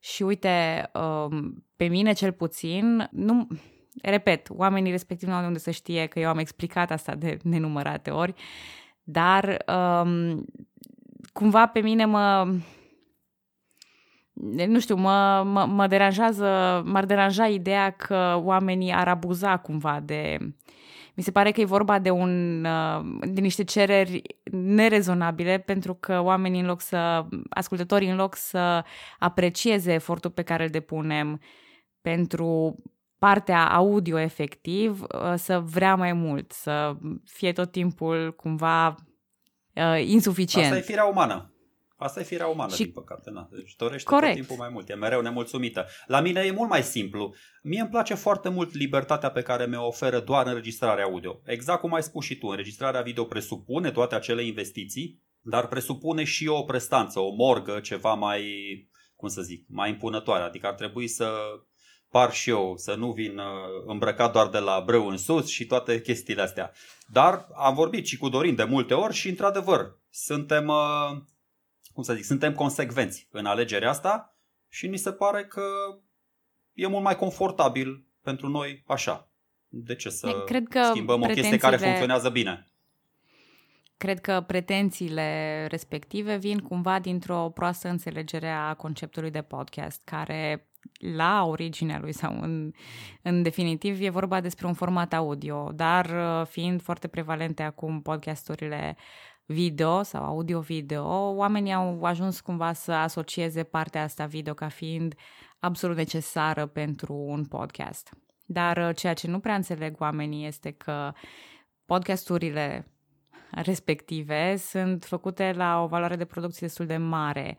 Și uite, um, pe mine cel puțin, nu, repet, oamenii respectiv nu au de unde să știe că eu am explicat asta de nenumărate ori, dar um, cumva pe mine mă, nu știu, mă, mă, mă deranjează, m-ar deranja ideea că oamenii ar abuza cumva de... Mi se pare că e vorba de, un, uh, de niște cereri nerezonabile pentru că oamenii în loc să, ascultătorii în loc să aprecieze efortul pe care îl depunem pentru partea audio efectiv, uh, să vrea mai mult, să fie tot timpul cumva uh, insuficient. Asta e firea umană. Asta e firea umană, și... din păcate. Na. Deci dorește Corect. tot timpul mai mult, e mereu nemulțumită. La mine e mult mai simplu. Mie îmi place foarte mult libertatea pe care mi-o oferă doar înregistrarea audio. Exact cum ai spus și tu, înregistrarea video presupune toate acele investiții, dar presupune și o prestanță, o morgă, ceva mai, cum să zic, mai impunătoare. Adică ar trebui să par și eu, să nu vin uh, îmbrăcat doar de la brâu în sus și toate chestiile astea. Dar am vorbit și cu Dorin de multe ori și, într-adevăr, suntem uh, cum să zic, suntem consecvenți în alegerea asta și ni se pare că e mult mai confortabil pentru noi așa. De ce să Cred că schimbăm o chestie care funcționează bine? Cred că pretențiile respective vin cumva dintr-o proastă înțelegere a conceptului de podcast, care la originea lui sau în, în definitiv e vorba despre un format audio, dar uh, fiind foarte prevalente acum podcasturile video sau audio-video, oamenii au ajuns cumva să asocieze partea asta video ca fiind absolut necesară pentru un podcast. Dar uh, ceea ce nu prea înțeleg oamenii este că podcasturile respective sunt făcute la o valoare de producție destul de mare,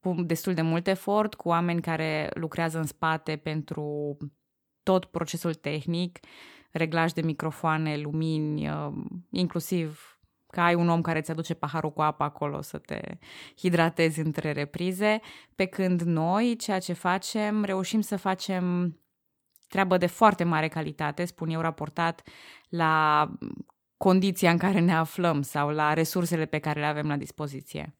cu destul de mult efort, cu oameni care lucrează în spate pentru tot procesul tehnic, reglaj de microfoane, lumini, uh, inclusiv că ai un om care îți aduce paharul cu apă acolo să te hidratezi între reprize, pe când noi, ceea ce facem, reușim să facem treabă de foarte mare calitate, spun eu, raportat la condiția în care ne aflăm sau la resursele pe care le avem la dispoziție.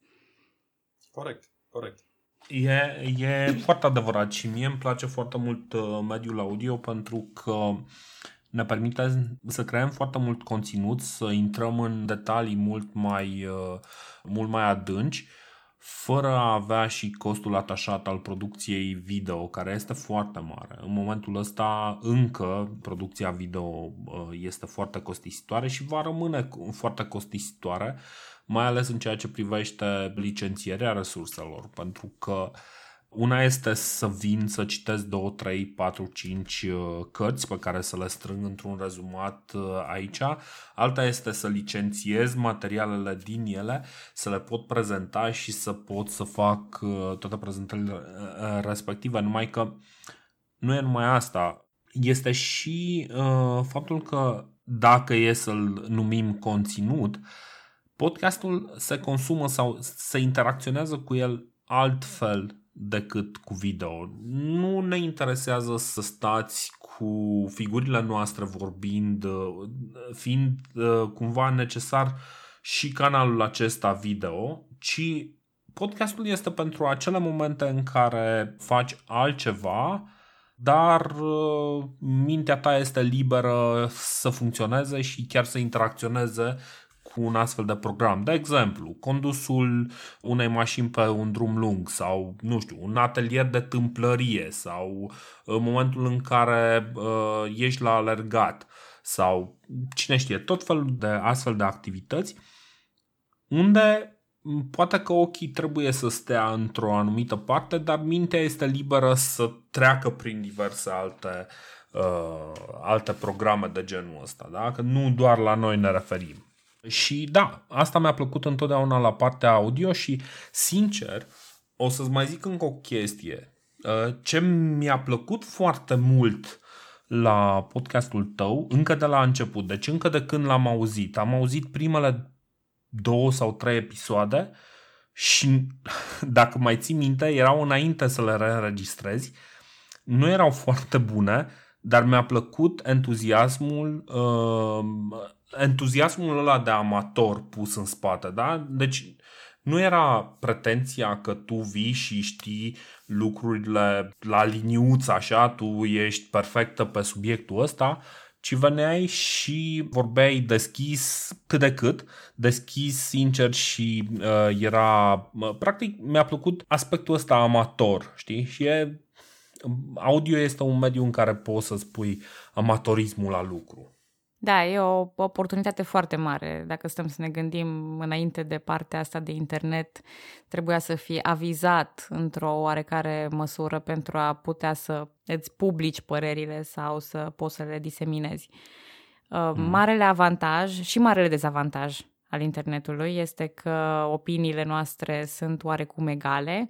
Corect, corect. E, e foarte adevărat și mie îmi place foarte mult uh, mediul audio pentru că ne permite să creăm foarte mult conținut, să intrăm în detalii mult mai, uh, mult mai adânci, fără a avea și costul atașat al producției video, care este foarte mare. În momentul ăsta încă producția video uh, este foarte costisitoare și va rămâne foarte costisitoare, mai ales în ceea ce privește licențierea resurselor, pentru că una este să vin să citesc 2, 3, 4, 5 cărți pe care să le strâng într-un rezumat uh, aici. Alta este să licențiez materialele din ele, să le pot prezenta și să pot să fac uh, toate prezentările uh, respective. Numai că nu e numai asta. Este și uh, faptul că dacă e să-l numim conținut, podcastul se consumă sau se interacționează cu el altfel decât cu video. Nu ne interesează să stați cu figurile noastre vorbind, fiind uh, cumva necesar și canalul acesta video, ci podcastul este pentru acele momente în care faci altceva, dar uh, mintea ta este liberă să funcționeze și chiar să interacționeze cu un astfel de program. De exemplu, condusul unei mașini pe un drum lung sau, nu știu, un atelier de tâmplărie sau în momentul în care uh, ești la alergat sau cine știe, tot felul de astfel de activități unde poate că ochii trebuie să stea într-o anumită parte, dar mintea este liberă să treacă prin diverse alte, uh, alte programe de genul ăsta. Da? Că nu doar la noi ne referim. Și da, asta mi-a plăcut întotdeauna la partea audio și, sincer, o să-ți mai zic încă o chestie. Uh, ce mi-a plăcut foarte mult la podcastul tău, încă de la început, deci încă de când l-am auzit, am auzit primele două sau trei episoade și, dacă mai ții minte, erau înainte să le reînregistrezi, nu erau foarte bune, dar mi-a plăcut entuziasmul uh, entuziasmul ăla de amator pus în spate, da? Deci nu era pretenția că tu vii și știi lucrurile la liniuță așa, tu ești perfectă pe subiectul ăsta, ci veneai și vorbeai deschis cât de cât, deschis, sincer și uh, era, uh, practic mi-a plăcut aspectul ăsta amator, știi? Și e, audio este un mediu în care poți să spui amatorismul la lucru. Da, e o oportunitate foarte mare. Dacă stăm să ne gândim înainte de partea asta de internet, trebuia să fie avizat într-o oarecare măsură pentru a putea să îți publici părerile sau să poți să le diseminezi. Uh, mm. Marele avantaj și marele dezavantaj al internetului este că opiniile noastre sunt oarecum egale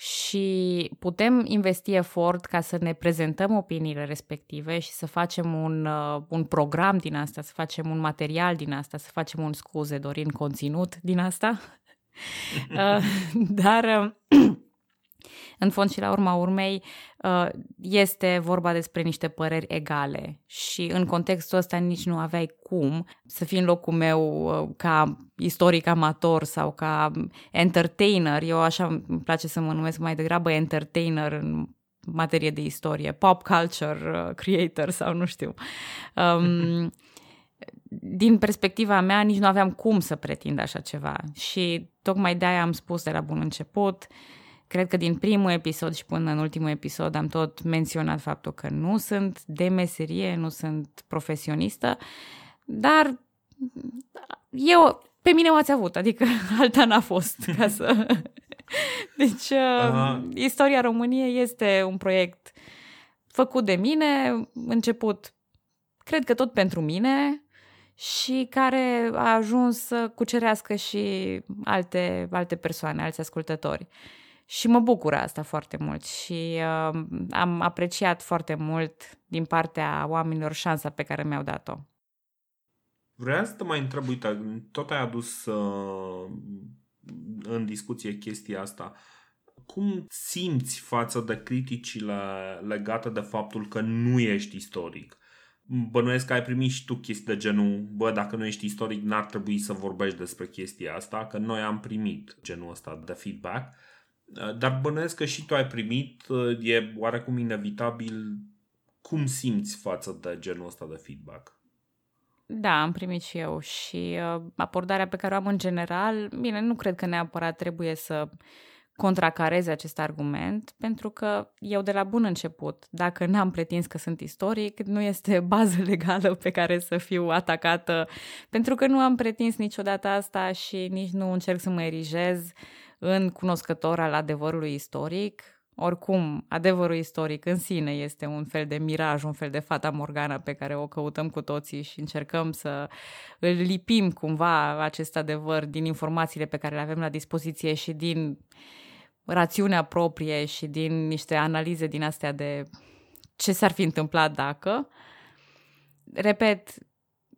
și putem investi efort ca să ne prezentăm opiniile respective și să facem un, uh, un program din asta, să facem un material din asta, să facem un scuze, Dorin, conținut din asta. uh, dar uh, în fond și la urma urmei uh, este vorba despre niște păreri egale și în contextul ăsta nici nu aveai cum să fii în locul meu uh, ca istoric amator sau ca entertainer, eu așa îmi place să mă numesc mai degrabă entertainer în materie de istorie, pop culture uh, creator sau nu știu. Um, din perspectiva mea, nici nu aveam cum să pretind așa ceva și tocmai de-aia am spus de la bun început uh, Cred că din primul episod și până în ultimul episod am tot menționat faptul că nu sunt de meserie, nu sunt profesionistă, dar eu pe mine m-ați avut, adică alta n-a fost. Ca să... Deci, uh, istoria României este un proiect făcut de mine, început, cred că tot pentru mine, și care a ajuns să cucerească și alte, alte persoane, alți ascultători. Și mă bucură asta foarte mult și uh, am apreciat foarte mult din partea oamenilor șansa pe care mi-au dat-o. Vreau să te mai întreb, uite, tot ai adus uh, în discuție chestia asta. Cum simți față de criticile legate de faptul că nu ești istoric? Bănuiesc că ai primit și tu chestii de genul, bă, dacă nu ești istoric, n-ar trebui să vorbești despre chestia asta, că noi am primit genul ăsta de feedback. Dar bănuiesc că și tu ai primit, e oarecum inevitabil, cum simți față de genul ăsta de feedback? Da, am primit și eu și uh, abordarea pe care o am în general, bine, nu cred că neapărat trebuie să contracareze acest argument, pentru că eu de la bun început, dacă n-am pretins că sunt istoric, nu este bază legală pe care să fiu atacată, pentru că nu am pretins niciodată asta și nici nu încerc să mă erigez în cunoscător al adevărului istoric. Oricum, adevărul istoric în sine este un fel de miraj, un fel de fata morgana pe care o căutăm cu toții și încercăm să îl lipim cumva acest adevăr din informațiile pe care le avem la dispoziție și din rațiunea proprie și din niște analize din astea de ce s-ar fi întâmplat dacă. Repet,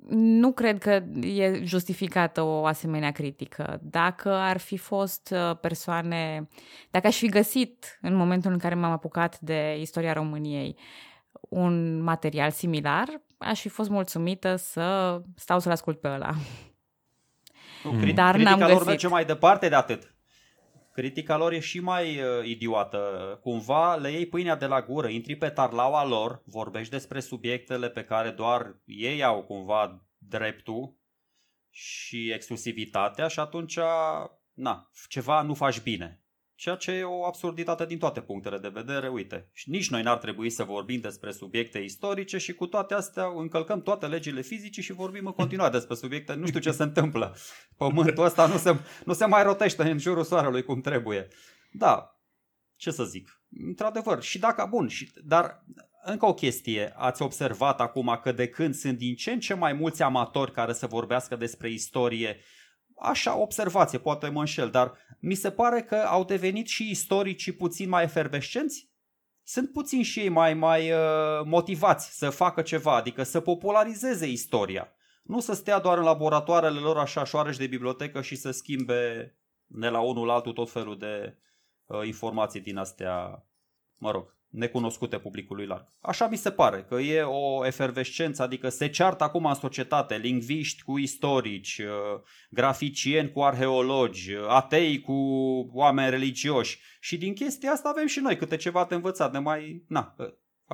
nu cred că e justificată o asemenea critică. Dacă ar fi fost uh, persoane, dacă aș fi găsit în momentul în care m-am apucat de istoria României un material similar, aș fi fost mulțumită să stau să-l ascult pe ăla. Nu, Dar n-am găsit. lor merge mai departe de atât. Critica lor e și mai uh, idiotă. Cumva le iei pâinea de la gură, intri pe tarlaua lor, vorbești despre subiectele pe care doar ei au cumva dreptul și exclusivitatea și atunci, na, ceva nu faci bine. Ceea ce e o absurditate din toate punctele de vedere, uite. Și nici noi n-ar trebui să vorbim despre subiecte istorice și cu toate astea încălcăm toate legile fizice și vorbim în continuare despre subiecte. Nu știu ce se întâmplă. Pământul ăsta nu se, nu se mai rotește în jurul soarelui cum trebuie. Da, ce să zic. Într-adevăr, și dacă, bun, și, dar încă o chestie, ați observat acum că de când sunt din ce în ce mai mulți amatori care să vorbească despre istorie, așa, observație, poate mă înșel, dar mi se pare că au devenit și istoricii puțin mai efervescenți. Sunt puțin și ei mai, mai uh, motivați să facă ceva, adică să popularizeze istoria. Nu să stea doar în laboratoarele lor așa șoareci de bibliotecă și să schimbe de la unul la altul tot felul de uh, informații din astea, mă rog, necunoscute publicului larg. Așa mi se pare, că e o efervescență, adică se ceartă acum în societate lingviști cu istorici, uh, graficieni cu arheologi, uh, atei cu oameni religioși și din chestia asta avem și noi câte ceva de învățat, de mai, na, uh,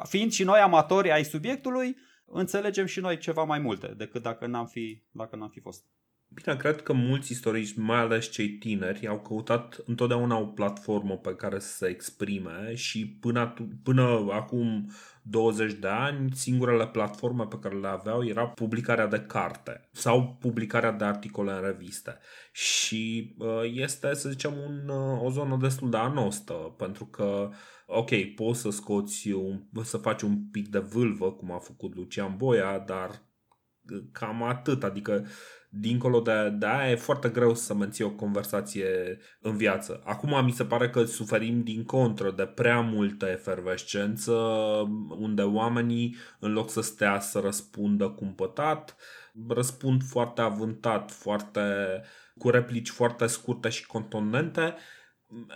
fiind și noi amatori ai subiectului, înțelegem și noi ceva mai multe decât dacă n-am fi, dacă n-am fi fost. Bine, cred că mulți istorici, mai ales cei tineri, au căutat întotdeauna o platformă pe care să se exprime și până, până acum 20 de ani, singurele platforme pe care le aveau era publicarea de carte sau publicarea de articole în reviste. Și uh, este, să zicem, un, uh, o zonă destul de anostă, pentru că ok, poți să scoți, un, să faci un pic de vâlvă, cum a făcut Lucian Boia, dar uh, cam atât, adică dincolo de, de aia e foarte greu să menții o conversație în viață. Acum mi se pare că suferim din contră de prea multă efervescență unde oamenii în loc să stea să răspundă cumpătat, răspund foarte avântat, foarte cu replici foarte scurte și contonente.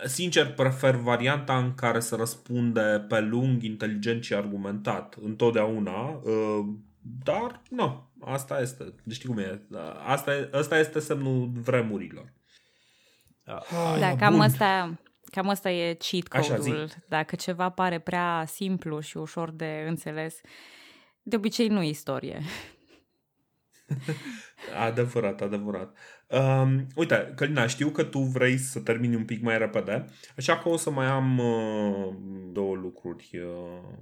Sincer, prefer varianta în care să răspunde pe lung, inteligent și argumentat. Întotdeauna. Uh, dar, nu, asta este. Știi cum e. Asta, asta este semnul vremurilor. Ah, da, cam asta, cam asta e cheat code-ul. Dacă ceva pare prea simplu și ușor de înțeles, de obicei nu e istorie. adevărat, adevărat. Um, uite, Călina, știu că tu vrei să termini un pic mai repede, așa că o să mai am uh, două lucruri uh,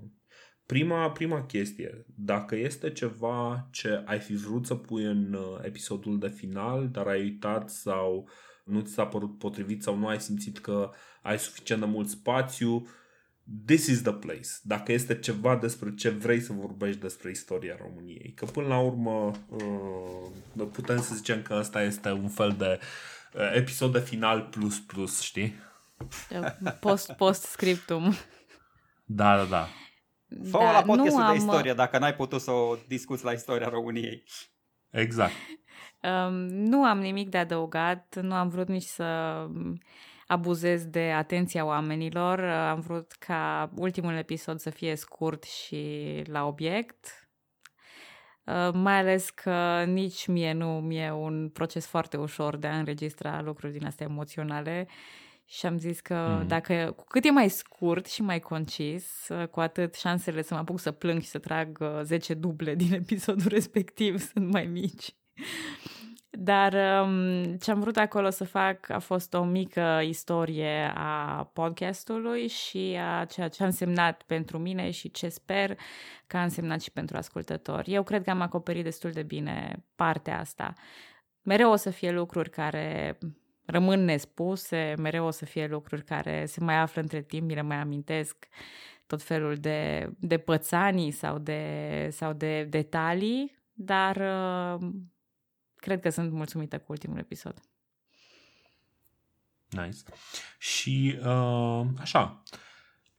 Prima, prima chestie, dacă este ceva ce ai fi vrut să pui în uh, episodul de final, dar ai uitat sau nu ți s-a părut potrivit sau nu ai simțit că ai suficient de mult spațiu, this is the place. Dacă este ceva despre ce vrei să vorbești despre istoria României. Că până la urmă uh, putem să zicem că ăsta este un fel de uh, episod de final plus plus, știi? Post, post scriptum. Da, da, da. Fă da, la podcastul am... de istorie, dacă n-ai putut să o discuți la istoria României. Exact. Um, nu am nimic de adăugat, nu am vrut nici să abuzez de atenția oamenilor. Am vrut ca ultimul episod să fie scurt și la obiect. Uh, mai ales că nici mie nu mi-e un proces foarte ușor de a înregistra lucruri din astea emoționale și am zis că mm. dacă cu cât e mai scurt și mai concis, uh, cu atât șansele să mă apuc să plâng și să trag 10 uh, duble din episodul respectiv sunt mai mici. Dar um, ce am vrut acolo să fac a fost o mică istorie a podcastului și a ceea ce a însemnat pentru mine și ce sper că a însemnat și pentru ascultători. Eu cred că am acoperit destul de bine partea asta. Mereu o să fie lucruri care rămân nespuse, mereu o să fie lucruri care se mai află între timp, mi le mai amintesc, tot felul de, de pățanii sau de, sau de detalii, dar uh, cred că sunt mulțumită cu ultimul episod. Nice. Și uh, așa,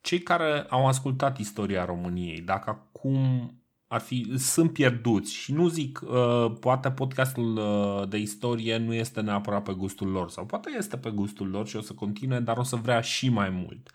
cei care au ascultat istoria României, dacă acum ar fi, sunt pierduți și nu zic, uh, poate podcastul uh, de istorie nu este neapărat pe gustul lor sau poate este pe gustul lor și o să continue, dar o să vrea și mai mult.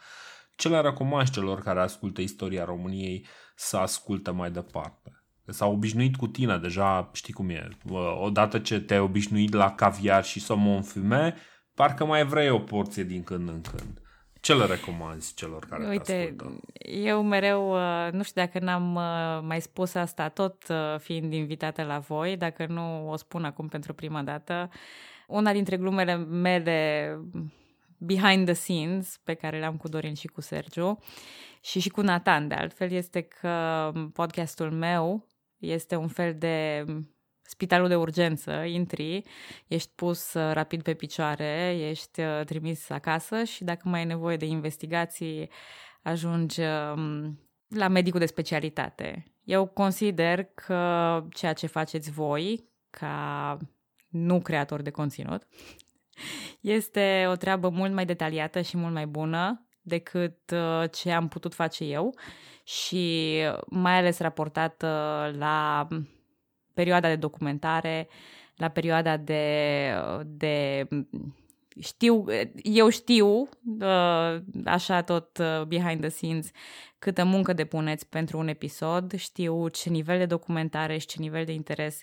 Ce le recomand celor care ascultă istoria României să asculte mai departe? S-au obișnuit cu tine, deja știi cum e. Uh, odată ce te-ai obișnuit la caviar și somon fume, parcă mai vrei o porție din când în când. Ce le recomanzi celor care Uite, te ascultă? eu mereu, uh, nu știu dacă n-am uh, mai spus asta tot uh, fiind invitată la voi, dacă nu o spun acum pentru prima dată, una dintre glumele mele behind the scenes pe care le-am cu Dorin și cu Sergiu și și cu Nathan de altfel este că podcastul meu este un fel de spitalul de urgență, intri, ești pus uh, rapid pe picioare, ești uh, trimis acasă și dacă mai ai nevoie de investigații, ajungi um, la medicul de specialitate. Eu consider că ceea ce faceți voi, ca nu creator de conținut, este o treabă mult mai detaliată și mult mai bună decât uh, ce am putut face eu și mai ales raportată la perioada de documentare, la perioada de, de știu, eu știu, uh, așa tot uh, behind the scenes, câtă muncă depuneți pentru un episod, știu ce nivel de documentare și ce nivel de interes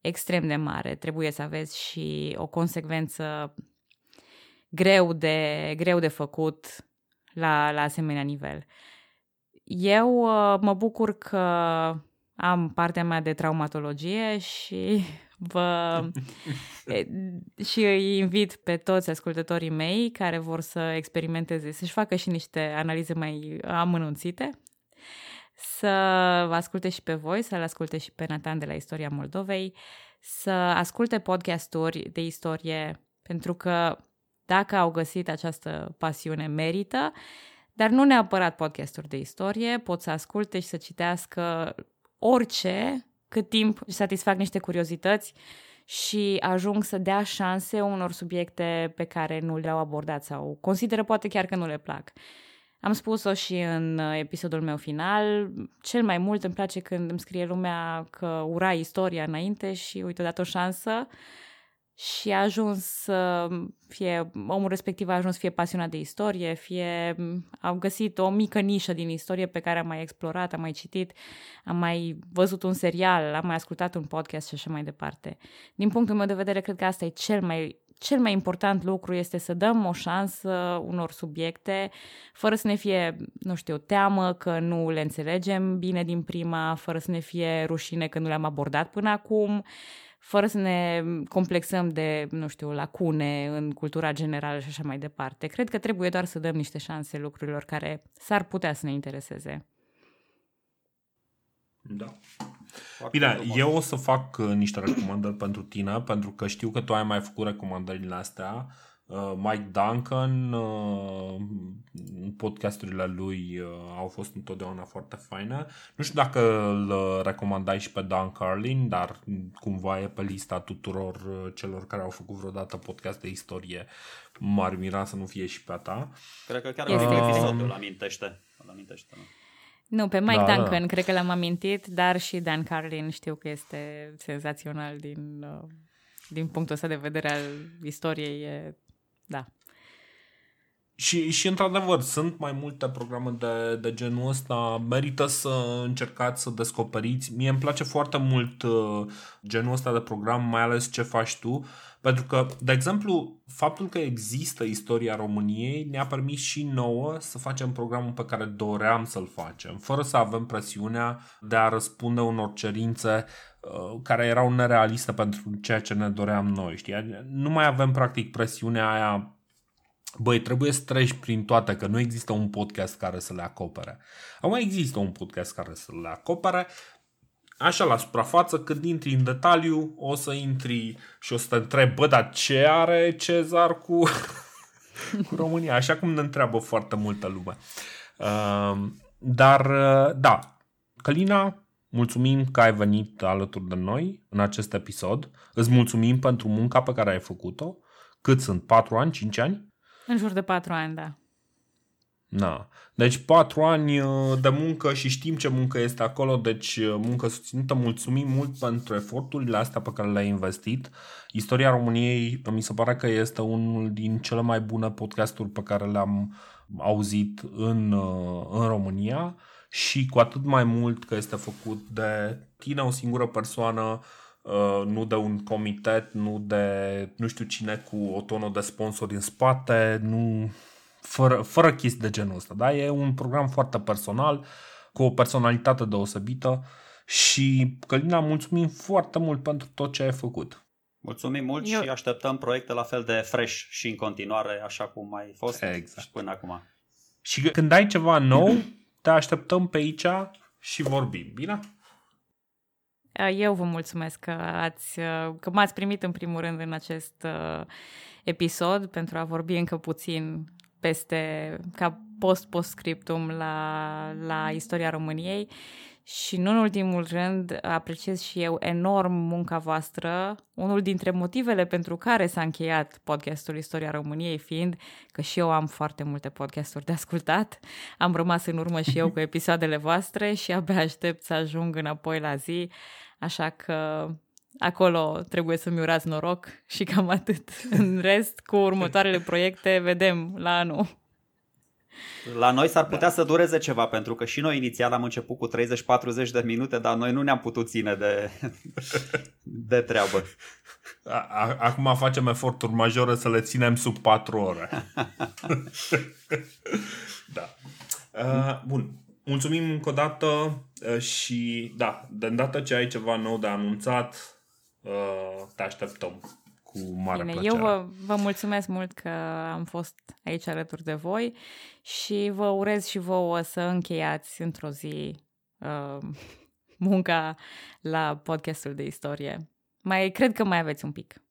extrem de mare trebuie să aveți și o consecvență greu de, greu de făcut la, la asemenea nivel. Eu uh, mă bucur că am partea mea de traumatologie și vă și îi invit pe toți ascultătorii mei care vor să experimenteze, să-și facă și niște analize mai amănunțite, să vă asculte și pe voi, să-l asculte și pe Nathan de la Istoria Moldovei, să asculte podcasturi de istorie, pentru că dacă au găsit această pasiune, merită, dar nu neapărat podcasturi de istorie, pot să asculte și să citească orice, cât timp satisfac niște curiozități și ajung să dea șanse unor subiecte pe care nu le-au abordat sau consideră poate chiar că nu le plac. Am spus-o și în episodul meu final, cel mai mult îmi place când îmi scrie lumea că ura istoria înainte și uite, o dat o șansă și a ajuns să fie, omul respectiv a ajuns fie pasionat de istorie, fie au găsit o mică nișă din istorie pe care am mai explorat, am mai citit, am mai văzut un serial, am mai ascultat un podcast și așa mai departe. Din punctul meu de vedere, cred că asta e cel mai cel mai important lucru este să dăm o șansă unor subiecte fără să ne fie, nu știu, teamă că nu le înțelegem bine din prima, fără să ne fie rușine că nu le-am abordat până acum fără să ne complexăm de, nu știu, lacune în cultura generală și așa mai departe. Cred că trebuie doar să dăm niște șanse lucrurilor care s-ar putea să ne intereseze. Da. Bine, eu o să fac uh, niște recomandări pentru tine, pentru că știu că tu ai mai făcut recomandările astea. Uh, Mike Duncan, uh, podcasturile lui au fost întotdeauna foarte faine. Nu știu dacă îl recomandai și pe Dan Carlin, dar cumva e pe lista tuturor celor care au făcut vreodată podcast de istorie. M-ar mira să nu fie și pe a ta. Cred că chiar este episodul amintește. Îl amintește, nu? Nu, pe Mike da, Duncan da. cred că l-am amintit, dar și Dan Carlin știu că este senzațional din, uh, din punctul ăsta de vedere al istoriei. E, da. Și, și într-adevăr, sunt mai multe programe de, de genul ăsta. Merită să încercați să descoperiți. Mie îmi place foarte mult uh, genul ăsta de program, mai ales ce faci tu. Pentru că, de exemplu, faptul că există istoria României ne-a permis și nouă să facem programul pe care doream să-l facem, fără să avem presiunea de a răspunde unor cerințe uh, care erau nerealiste pentru ceea ce ne doream noi. Știi? Nu mai avem practic presiunea aia Băi, trebuie să treci prin toate, că nu există un podcast care să le acopere. Acum există un podcast care să le acopere, așa la suprafață, când intri în detaliu, o să intri și o să te întrebi, bă, dar ce are Cezar cu, cu România? Așa cum ne întreabă foarte multă lume. Uh, dar, uh, da, Călina, mulțumim că ai venit alături de noi în acest episod. Îți mulțumim pentru munca pe care ai făcut-o. Cât sunt? 4 ani? 5 ani? În jur de 4 ani, da. Na. Deci patru ani uh, de muncă și știm ce muncă este acolo, deci uh, muncă susținută. Mulțumim mult pentru eforturile astea pe care le-ai investit. Istoria României mi se pare că este unul din cele mai bune podcasturi pe care le-am auzit în, uh, în România și cu atât mai mult că este făcut de tine, o singură persoană, nu de un comitet, nu de nu știu cine cu o tonă de sponsori în spate, nu fără, fără chestii de genul ăsta. Da? E un program foarte personal, cu o personalitate deosebită și Călina, mulțumim foarte mult pentru tot ce ai făcut. Mulțumim mult Eu... și așteptăm proiecte la fel de fresh și în continuare, așa cum ai fost exact. și până acum. Și când ai ceva nou, te așteptăm pe aici și vorbim, bine? Eu vă mulțumesc că, ați, că m-ați primit în primul rând în acest uh, episod pentru a vorbi încă puțin peste, ca post-postscriptum la, la istoria României. Și nu în ultimul rând apreciez și eu enorm munca voastră, unul dintre motivele pentru care s-a încheiat podcastul Istoria României fiind că și eu am foarte multe podcasturi de ascultat, am rămas în urmă și eu cu episoadele voastre și abia aștept să ajung înapoi la zi, așa că acolo trebuie să-mi urați noroc și cam atât. În rest, cu următoarele proiecte, vedem la anul. La noi s-ar putea da. să dureze ceva, pentru că și noi inițial am început cu 30-40 de minute, dar noi nu ne-am putut ține de, de treabă. Acum facem eforturi majore să le ținem sub 4 ore. da. Uh, bun. Mulțumim încă o dată uh, și da, de îndată ce ai ceva nou de anunțat, Uh, te așteptăm cu mare Bine, plăcere. Eu vă, vă mulțumesc mult că am fost aici alături de voi și vă urez și vouă să încheiați într-o zi uh, munca la podcastul de istorie. Mai cred că mai aveți un pic.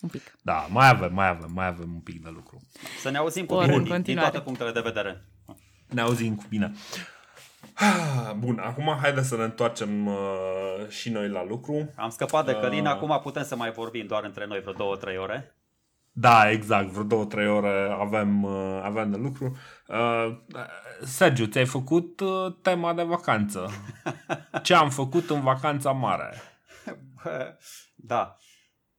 Un pic. Da, mai avem, mai avem, mai avem un pic de lucru. Să ne auzim cu bine din, din toate punctele de vedere. Ne auzim cu bine. Bun, acum haide să ne întoarcem uh, și noi la lucru. Am scăpat de Călin, uh, acum putem să mai vorbim doar între noi vreo două, trei ore. Da, exact, vreo două, trei ore avem, uh, avem de lucru. Uh, Sergiu, ți-ai făcut uh, tema de vacanță. Ce am făcut în vacanța mare? da.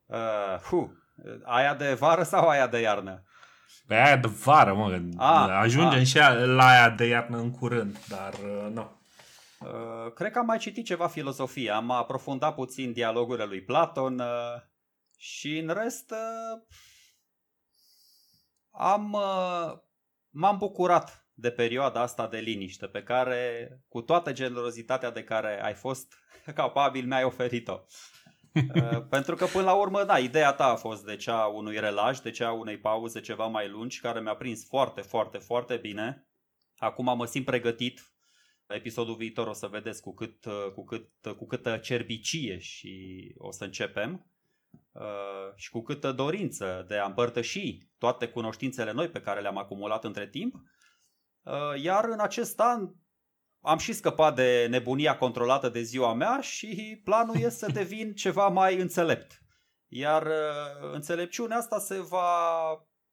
Uh, hu. Aia de vară sau aia de iarnă? Pe aia de vară, mă, a, ajungem a. și la aia de iarnă în curând, dar uh, nu. Uh, cred că am mai citit ceva filozofie, am aprofundat puțin dialogurile lui Platon uh, și în rest uh, am, uh, m-am bucurat de perioada asta de liniște pe care, cu toată generozitatea de care ai fost capabil, mi-ai oferit-o. Uh, pentru că până la urmă, da, ideea ta a fost de cea unui relaj, de cea unei pauze ceva mai lungi, care mi-a prins foarte, foarte, foarte bine. Acum mă simt pregătit episodul viitor o să vedeți cu cât, cu cât, cu câtă cerbicie și o să începem uh, și cu câtă dorință de a împărtăși toate cunoștințele noi pe care le-am acumulat între timp. Uh, iar în acest an am și scăpat de nebunia controlată de ziua mea și planul este să devin ceva mai înțelept. Iar uh, înțelepciunea asta se va,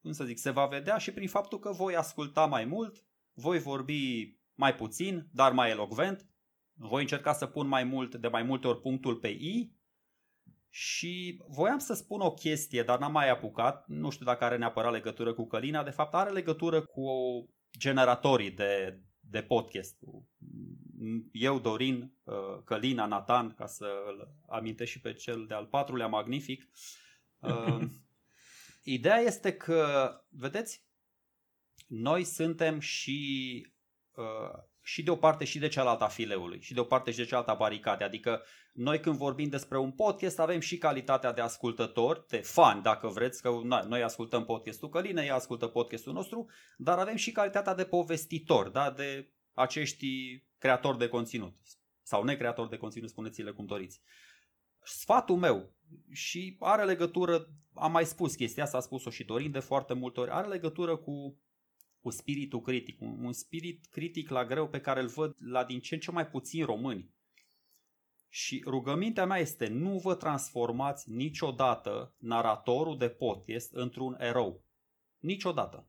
cum să zic, se va vedea și prin faptul că voi asculta mai mult, voi vorbi mai puțin, dar mai elocvent, voi încerca să pun mai mult, de mai multe ori punctul pe I și voiam să spun o chestie, dar n-am mai apucat, nu știu dacă are neapărat legătură cu Călina, de fapt are legătură cu generatorii de, de podcast. Eu, Dorin, uh, Călina, Nathan, ca să îl amintesc și pe cel de-al patrulea magnific. Uh, ideea este că, vedeți, noi suntem și uh, și de o parte și de cealaltă a fileului, și de o parte și de cealaltă a baricade. Adică noi când vorbim despre un podcast avem și calitatea de ascultător, de fan dacă vreți, că na, noi ascultăm podcastul Căline, ea ascultă podcastul nostru, dar avem și calitatea de povestitor, da? de acești creatori de conținut sau necreatori de conținut, spuneți-le cum doriți. Sfatul meu și are legătură, am mai spus chestia asta, a spus-o și Dorin de foarte multe ori, are legătură cu cu spiritul critic, un, un spirit critic la greu pe care îl văd la din ce în ce mai puțin români. Și rugămintea mea este nu vă transformați niciodată naratorul de podcast într-un erou. Niciodată.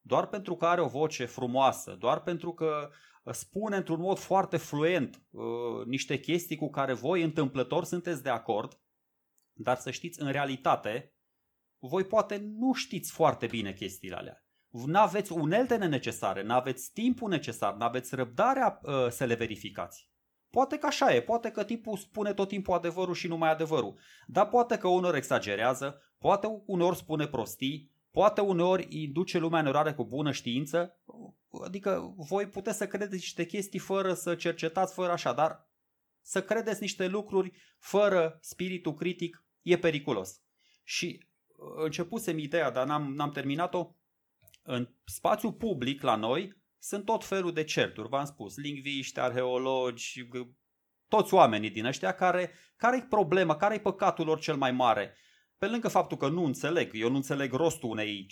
Doar pentru că are o voce frumoasă, doar pentru că uh, spune într-un mod foarte fluent uh, niște chestii cu care voi întâmplător sunteți de acord, dar să știți, în realitate, voi poate nu știți foarte bine chestiile alea nu aveți uneltele necesare, nu aveți timpul necesar, nu aveți răbdarea uh, să le verificați. Poate că așa e, poate că tipul spune tot timpul adevărul și numai adevărul, dar poate că unor exagerează, poate unor spune prostii, poate uneori îi duce lumea în eroare cu bună știință, adică voi puteți să credeți niște chestii fără să cercetați, fără așa, dar să credeți niște lucruri fără spiritul critic e periculos. Și uh, începusem ideea, dar n-am, n-am terminat-o, în spațiu public la noi sunt tot felul de certuri, v-am spus, lingviști, arheologi, toți oamenii din ăștia care, care-i problema, care-i păcatul lor cel mai mare? Pe lângă faptul că nu înțeleg, eu nu înțeleg rostul unei,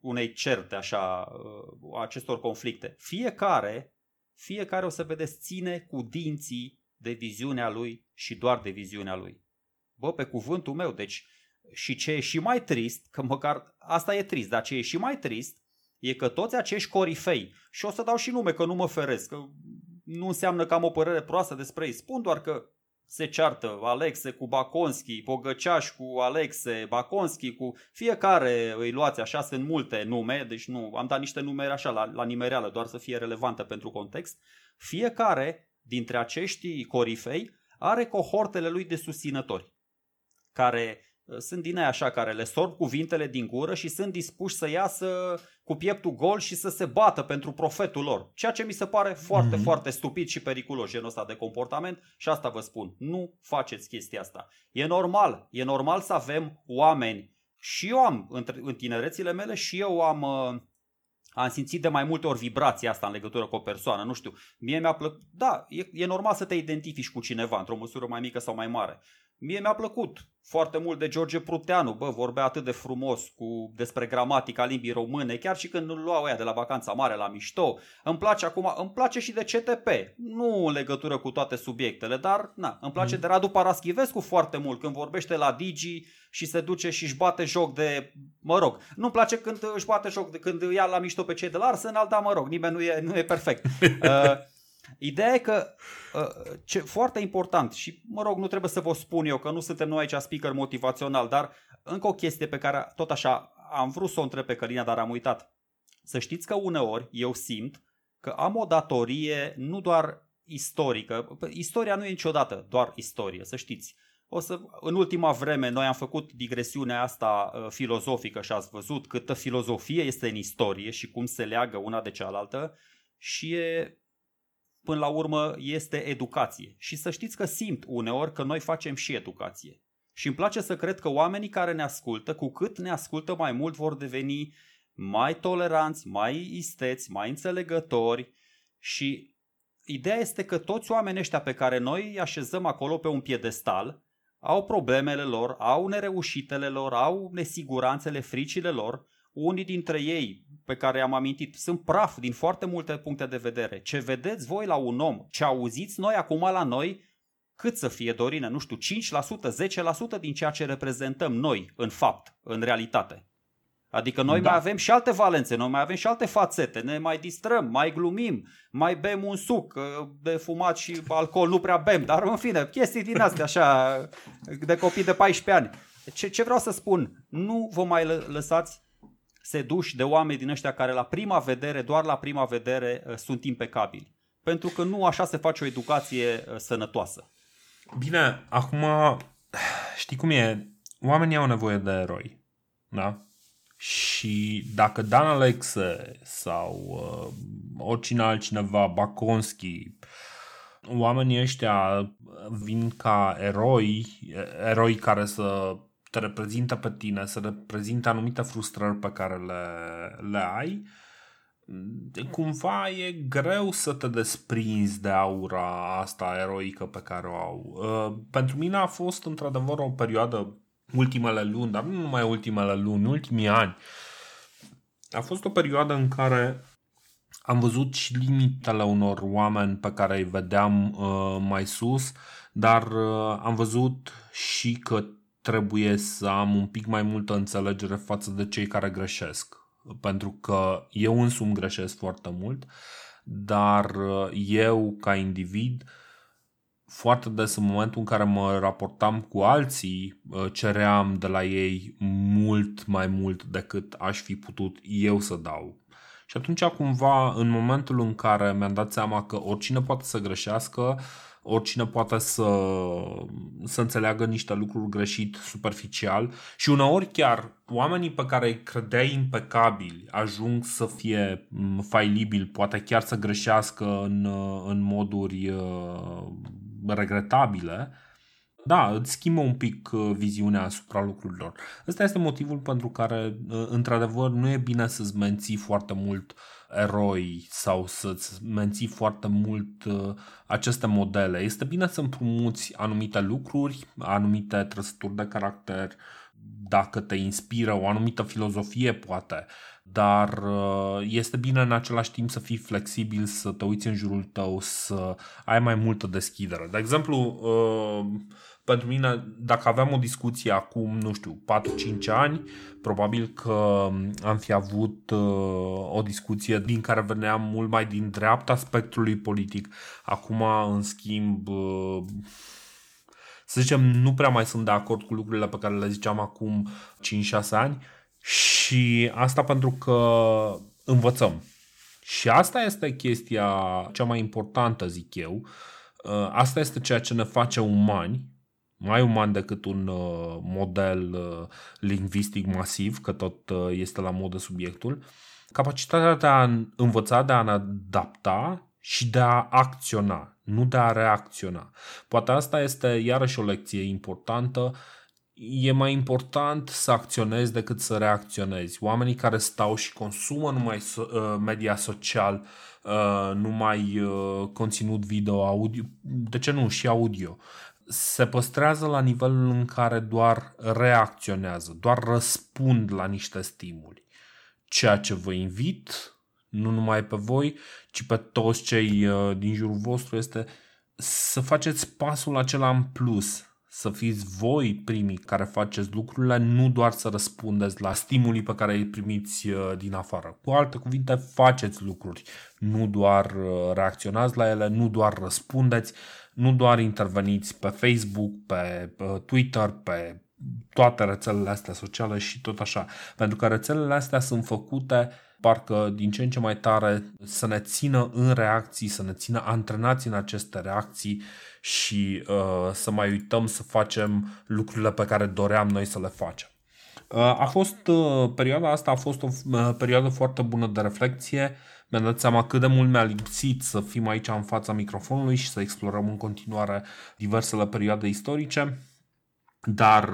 unei certe așa, uh, acestor conflicte. Fiecare, fiecare o să vedeți ține cu dinții de viziunea lui și doar de viziunea lui. Bă, pe cuvântul meu, deci și ce e și mai trist, că măcar asta e trist, dar ce e și mai trist e că toți acești corifei, și o să dau și nume că nu mă feresc, că nu înseamnă că am o părere proastă despre ei, spun doar că se ceartă Alexe cu Baconski, Pogăceaș cu Alexe, Baconski cu... Fiecare îi luați așa, sunt multe nume, deci nu, am dat niște numere așa la, la nimereală, doar să fie relevantă pentru context. Fiecare dintre acești corifei are cohortele lui de susținători, care sunt din aia așa care le sorb cuvintele din gură și sunt dispuși să iasă cu pieptul gol și să se bată pentru profetul lor. Ceea ce mi se pare foarte, mm-hmm. foarte stupid și periculos genul ăsta de comportament și asta vă spun. Nu faceți chestia asta. E normal, e normal să avem oameni și eu am, în tinerețile mele și eu am, uh, am simțit de mai multe ori vibrația asta în legătură cu o persoană, nu știu. Mie mi-a plăcut, da, e, e normal să te identifici cu cineva într-o măsură mai mică sau mai mare. Mie mi-a plăcut foarte mult de George Pruteanu, bă, vorbea atât de frumos cu despre gramatica limbii române, chiar și când îl luau ăia de la vacanța mare la mișto. Îmi place acum, îmi place și de CTP, nu în legătură cu toate subiectele, dar na, îmi place mm. de Radu Paraschivescu foarte mult când vorbește la Digi și se duce și își bate joc de, mă rog, nu-mi place când își bate joc de când ia la mișto pe cei de la Arsenal, dar mă rog, nimeni nu e, nu e perfect. Uh, Ideea e că uh, ce, foarte important și mă rog nu trebuie să vă spun eu că nu suntem noi aici speaker motivațional, dar încă o chestie pe care tot așa am vrut să o întreb pe Călina, dar am uitat. Să știți că uneori eu simt că am o datorie nu doar istorică, istoria nu e niciodată doar istorie, să știți. O să, în ultima vreme noi am făcut digresiunea asta uh, filozofică și ați văzut câtă filozofie este în istorie și cum se leagă una de cealaltă și e până la urmă este educație. Și să știți că simt uneori că noi facem și educație. Și îmi place să cred că oamenii care ne ascultă, cu cât ne ascultă mai mult, vor deveni mai toleranți, mai isteți, mai înțelegători și ideea este că toți oamenii ăștia pe care noi îi așezăm acolo pe un piedestal au problemele lor, au nereușitele lor, au nesiguranțele, fricile lor. Unii dintre ei, pe care am amintit, sunt praf din foarte multe puncte de vedere. Ce vedeți voi la un om, ce auziți noi acum la noi, cât să fie, Dorina, nu știu, 5%, 10% din ceea ce reprezentăm noi, în fapt, în realitate. Adică noi da. mai avem și alte valențe, noi mai avem și alte fațete, ne mai distrăm, mai glumim, mai bem un suc uh, de fumat și alcool, nu prea bem, dar în fine, chestii din astea așa, de copii de 14 ani. Ce, ce vreau să spun, nu vă mai lăsați seduși de oameni din ăștia care la prima vedere, doar la prima vedere, uh, sunt impecabili. Pentru că nu așa se face o educație uh, sănătoasă. Bine, acum știi cum e? Oamenii au nevoie de eroi. Da? Și dacă Dan Alexe sau uh, oricine altcineva, Baconski, oamenii ăștia vin ca eroi, eroi care să te reprezintă pe tine, să reprezintă anumite frustrări pe care le, le ai, cumva e greu să te desprinzi de aura asta eroică pe care o au. Uh, pentru mine a fost într-adevăr o perioadă ultimele luni, dar nu numai ultimele luni, ultimii ani. A fost o perioadă în care am văzut și limitele unor oameni pe care îi vedeam uh, mai sus, dar uh, am văzut și că trebuie să am un pic mai multă înțelegere față de cei care greșesc. Pentru că eu însumi greșesc foarte mult, dar uh, eu, ca individ, uh, foarte des în momentul în care mă raportam cu alții, uh, ceream de la ei mult mai mult decât aș fi putut eu să dau. Și atunci cumva în momentul în care mi-am dat seama că oricine poate să greșească, oricine poate să, să înțeleagă niște lucruri greșit superficial și uneori chiar oamenii pe care îi credeai impecabili ajung să fie failibili, poate chiar să greșească în, în moduri uh, regretabile, da, îți schimbă un pic uh, viziunea asupra lucrurilor. Ăsta este motivul pentru care, uh, într-adevăr, nu e bine să-ți menții foarte mult eroi sau să-ți menții foarte mult uh, aceste modele. Este bine să împrumuți anumite lucruri, anumite trăsături de caracter, dacă te inspiră o anumită filozofie, poate, dar uh, este bine în același timp să fii flexibil, să te uiți în jurul tău, să ai mai multă deschidere. De exemplu, uh, pentru mine, dacă aveam o discuție acum, nu știu, 4-5 ani, probabil că am fi avut uh, o discuție din care veneam mult mai din dreapta spectrului politic. Acum, în schimb, să zicem, nu prea mai sunt de acord cu lucrurile pe care le ziceam acum 5-6 ani și asta pentru că învățăm. Și asta este chestia cea mai importantă, zic eu. Uh, asta este ceea ce ne face umani, mai uman decât un uh, model uh, lingvistic masiv, că tot este la modă subiectul. Capacitatea de a învăța, de a ne adapta și de a acționa, nu de a reacționa. Poate asta este iarăși o lecție importantă e mai important să acționezi decât să reacționezi. Oamenii care stau și consumă numai uh, media social, uh, numai uh, conținut video, audio, de ce nu, și audio, se păstrează la nivelul în care doar reacționează, doar răspund la niște stimuli. Ceea ce vă invit, nu numai pe voi, ci pe toți cei din jurul vostru, este să faceți pasul acela în plus, să fiți voi primii care faceți lucrurile, nu doar să răspundeți la stimulii pe care îi primiți uh, din afară. Cu alte cuvinte, faceți lucruri, nu doar uh, reacționați la ele, nu doar răspundeți, nu doar interveniți pe Facebook, pe uh, Twitter, pe toate rețelele astea sociale și tot așa. Pentru că rețelele astea sunt făcute parcă din ce în ce mai tare să ne țină în reacții, să ne țină antrenați în aceste reacții și uh, să mai uităm să facem lucrurile pe care doream noi să le facem. Uh, a fost, uh, perioada asta a fost o uh, perioadă foarte bună de reflexie. Mi-am dat seama cât de mult mi-a lipsit să fim aici în fața microfonului și să explorăm în continuare diversele perioade istorice. Dar,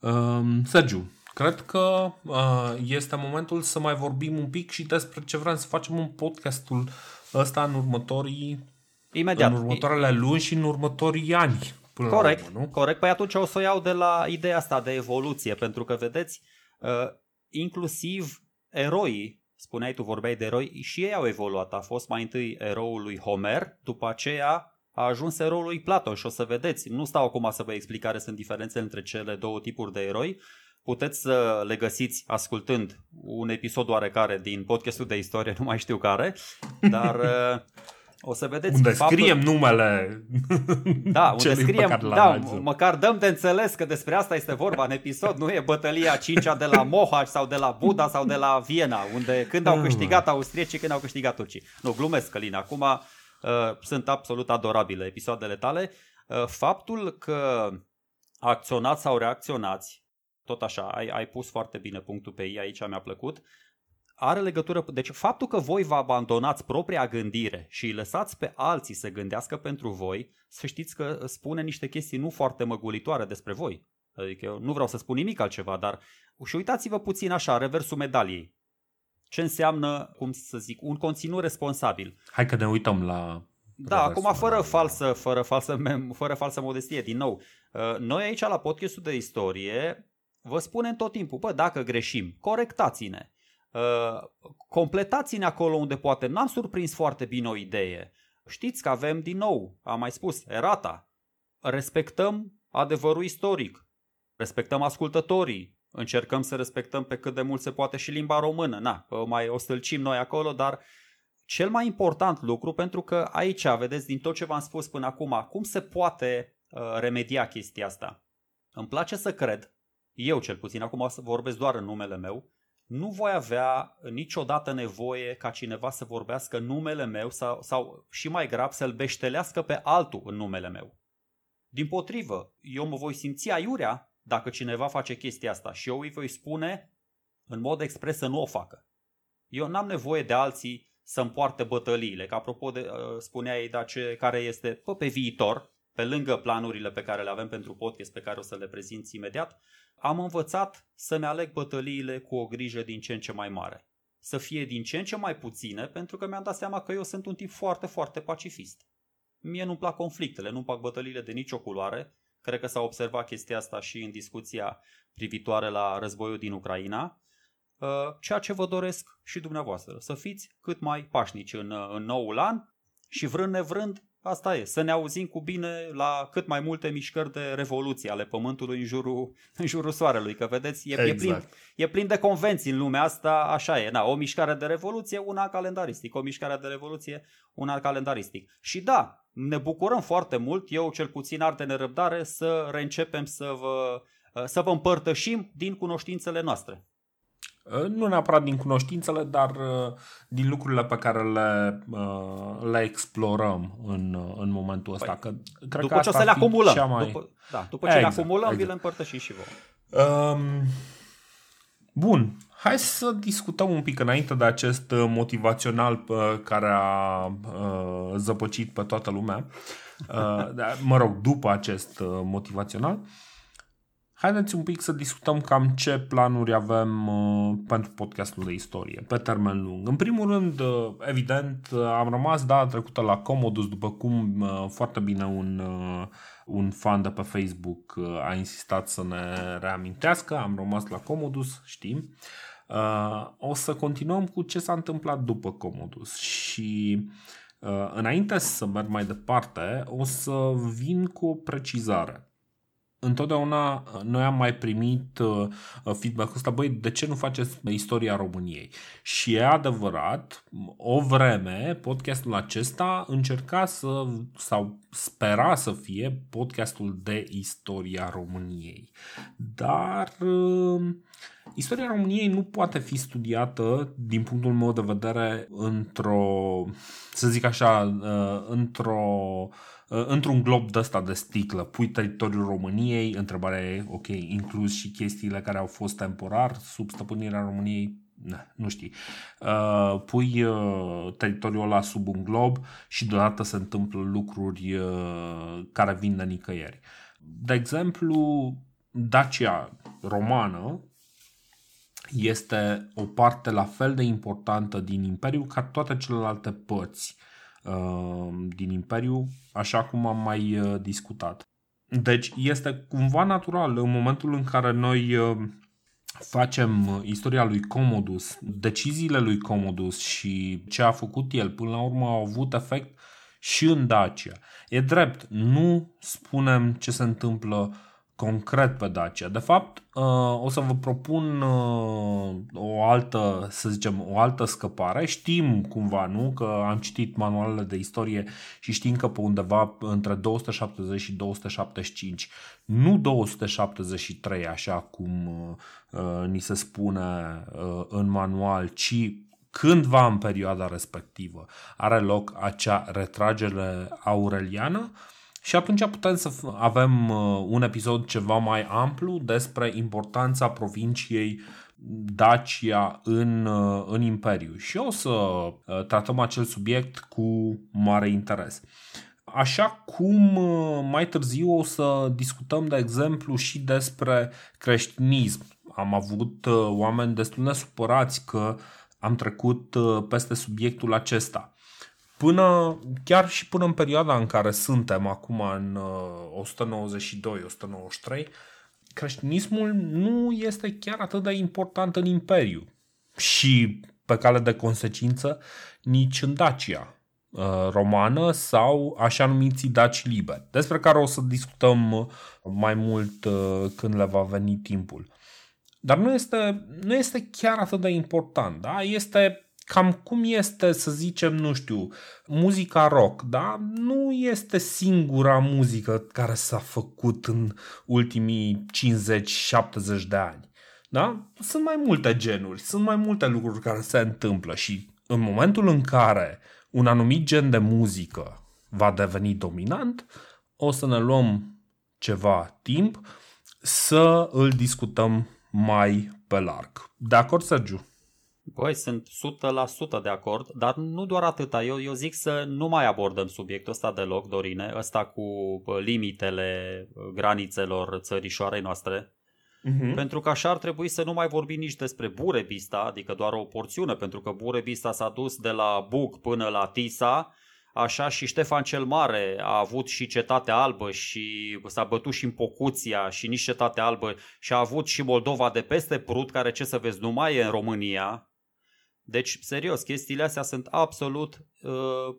uh, Sergiu, cred că uh, este momentul să mai vorbim un pic și despre ce vrem să facem în podcastul ăsta în următorii Imediat. În următoarele luni și în următorii ani. Până corect, la urmă, nu? corect. Păi atunci o să o iau de la ideea asta de evoluție, pentru că, vedeți, uh, inclusiv eroii, spuneai tu, vorbeai de eroi, și ei au evoluat. A fost mai întâi eroul lui Homer, după aceea a ajuns eroul lui Platon și o să vedeți, nu stau acum să vă explic care sunt diferențele între cele două tipuri de eroi, puteți să le găsiți ascultând un episod oarecare din podcastul de istorie, nu mai știu care, dar uh, o să vedeți Unde faptul... scriem numele Da, unde celui pe scriem, care l-am da, analizat. măcar dăm de înțeles că despre asta este vorba în episod, nu e bătălia cincea de la Mohaci sau de la Buda sau de la Viena, unde când au câștigat austriecii, când au câștigat turcii. Nu, glumesc, Călin, acum uh, sunt absolut adorabile episoadele tale. Uh, faptul că acționați sau reacționați, tot așa, ai, ai pus foarte bine punctul pe ei, aici mi-a plăcut, are legătură, deci faptul că voi vă abandonați propria gândire și îi lăsați pe alții să gândească pentru voi, să știți că spune niște chestii nu foarte măgulitoare despre voi. Adică eu nu vreau să spun nimic altceva, dar și uitați-vă puțin așa, reversul medaliei. Ce înseamnă, cum să zic, un conținut responsabil. Hai că ne uităm la... Da, reversul acum fără medaliei. falsă, fără falsă, mem- fără falsă modestie, din nou. uh, Noi aici la podcastul de istorie vă spunem tot timpul, bă, dacă greșim, corectați-ne. Uh, completați-ne acolo unde poate n-am surprins foarte bine o idee. Știți că avem din nou, am mai spus, erata. Respectăm adevărul istoric. Respectăm ascultătorii. Încercăm să respectăm pe cât de mult se poate și limba română. Na, o mai o stâlcim noi acolo, dar cel mai important lucru, pentru că aici, vedeți, din tot ce v-am spus până acum, cum se poate uh, remedia chestia asta? Îmi place să cred, eu cel puțin, acum o să vorbesc doar în numele meu, nu voi avea niciodată nevoie ca cineva să vorbească în numele meu sau, sau și mai grav să-l beștelească pe altul în numele meu. Din potrivă, eu mă voi simți aiurea dacă cineva face chestia asta și eu îi voi spune în mod expres să nu o facă. Eu n-am nevoie de alții să-mi poarte bătăliile, că apropo de, uh, spuneai, da, ce, care este pă, pe viitor, pe lângă planurile pe care le avem pentru podcast, pe care o să le prezinți imediat, am învățat să-mi aleg bătăliile cu o grijă din ce în ce mai mare. Să fie din ce în ce mai puține, pentru că mi-am dat seama că eu sunt un tip foarte, foarte pacifist. Mie nu-mi plac conflictele, nu-mi plac bătăliile de nicio culoare. Cred că s-a observat chestia asta și în discuția privitoare la războiul din Ucraina. Uh, Ceea ce vă doresc și dumneavoastră, să fiți cât mai pașnici în, uh, în noul an și vrând nevrând, asta e, să ne auzim cu bine la cât mai multe mișcări de revoluție ale pământului în jurul, în jurul soarelui, că vedeți, e, e, plin, Exact. e plin de convenții în lumea asta, așa e, na, o mișcare de revoluție, una calendaristic, o mișcare de revoluție, una calendaristic. Și da, ne bucurăm foarte mult, eu cel puțin ar de nerăbdare să reîncepem să vă, să vă împărtășim din cunoștințele noastre. Uh, Nu neapărat din cunoștințele, dar uh, din lucrurile pe care le, uh, le explorăm în, uh, în momentul ăsta. Că, cred după că ce o asta să le ar fi acumulăm, Cea mai... după, da, după ce le Exact, acumulăm, vi exact. le împărtășim și vouă. Um, bun, hai să discutăm un pic înainte de acest uh, motivațional uh, care a uh, zăpăcit pe toată lumea. Uh, da, mă rog, după acest uh, motivațional. Haideți un pic să discutăm cam ce planuri avem uh, pentru podcastul de istorie, pe termen lung. În primul rând, uh, evident, uh, am rămas data trecută la Commodus, după cum uh, foarte bine un, uh, un fan de pe Facebook uh, a insistat să ne reamintească. Am rămas la Commodus, știm. Uh, o să continuăm cu ce s-a întâmplat după Commodus și uh, înainte să merg mai departe, o să vin cu o precizare întotdeauna uh, noi am mai primit uh, feedback-ul ăsta, băi, de ce nu faceți istoria României? Și e adevărat, o vreme, podcastul acesta încerca să, sau spera să fie podcastul de istoria României. Dar uh, istoria României nu poate fi studiată, din punctul meu de vedere, într-o, să zic așa, uh, într-o uh, într-un glob de ăsta de sticlă, pui teritoriul României, întrebarea e, ok, inclus și chestiile care au fost temporar sub stăpânirea României, ne, nu știi. Uh, pui uh, teritoriul ăla sub un glob și deodată se întâmplă lucruri uh, care vin de nicăieri. De exemplu, Dacia romană este o parte la fel de importantă din Imperiu ca toate celelalte părți din Imperiu, așa cum am mai discutat. Deci este cumva natural în momentul în care noi facem istoria lui Commodus, deciziile lui Commodus și ce a făcut el până la urmă au avut efect și în Dacia. E drept, nu spunem ce se întâmplă concret pe Dacia. De fapt, uh, o să vă propun uh, o altă, să zicem, o altă scăpare. Știm cumva, nu, că am citit manualele de istorie și știm că pe undeva între 270 și 275, nu 273 așa cum uh, ni se spune în manual, ci cândva în perioada respectivă are loc acea retragere aureliană și atunci putem să avem uh, un episod ceva mai amplu despre importanța provinciei Dacia în, uh, în Imperiu și o să uh, tratăm acel subiect cu mare interes. Așa cum mai târziu o să discutăm, de exemplu, și despre creștinism. Am avut oameni destul de supărați că am trecut peste subiectul acesta până, chiar și până în perioada în care suntem acum în 192-193, uh, creștinismul nu este chiar atât de important în Imperiu și pe cale de consecință nici în Dacia uh, romană sau așa numiții daci liberi, despre care o să discutăm uh, mai mult când le va veni timpul. Dar nu este, nu este chiar atât de important, da? Este cam cum este, să zicem, nu știu, muzica rock, da? Nu este singura muzică care s-a făcut în ultimii 50-70 de ani. Da? Sunt mai multe genuri, sunt mai multe lucruri care se întâmplă și în momentul în care un anumit gen de muzică va deveni dominant, o să ne luăm ceva timp să îl discutăm mai pe larg. De acord, Sergiu? Băi, sunt 100% de acord, dar nu doar atâta. Eu, eu zic să nu mai abordăm subiectul ăsta deloc, Dorine, ăsta cu limitele granițelor țărișoarei noastre. Uh-huh. Pentru că așa ar trebui să nu mai vorbim nici despre Burebista, adică doar o porțiune, pentru că Burebista s-a dus de la Buc până la Tisa, așa și Ștefan cel Mare a avut și Cetatea Albă și s-a bătut și în Pocuția și nici Cetatea Albă și a avut și Moldova de peste Prut, care ce să vezi nu mai e în România, deci, serios, chestiile astea sunt absolut uh,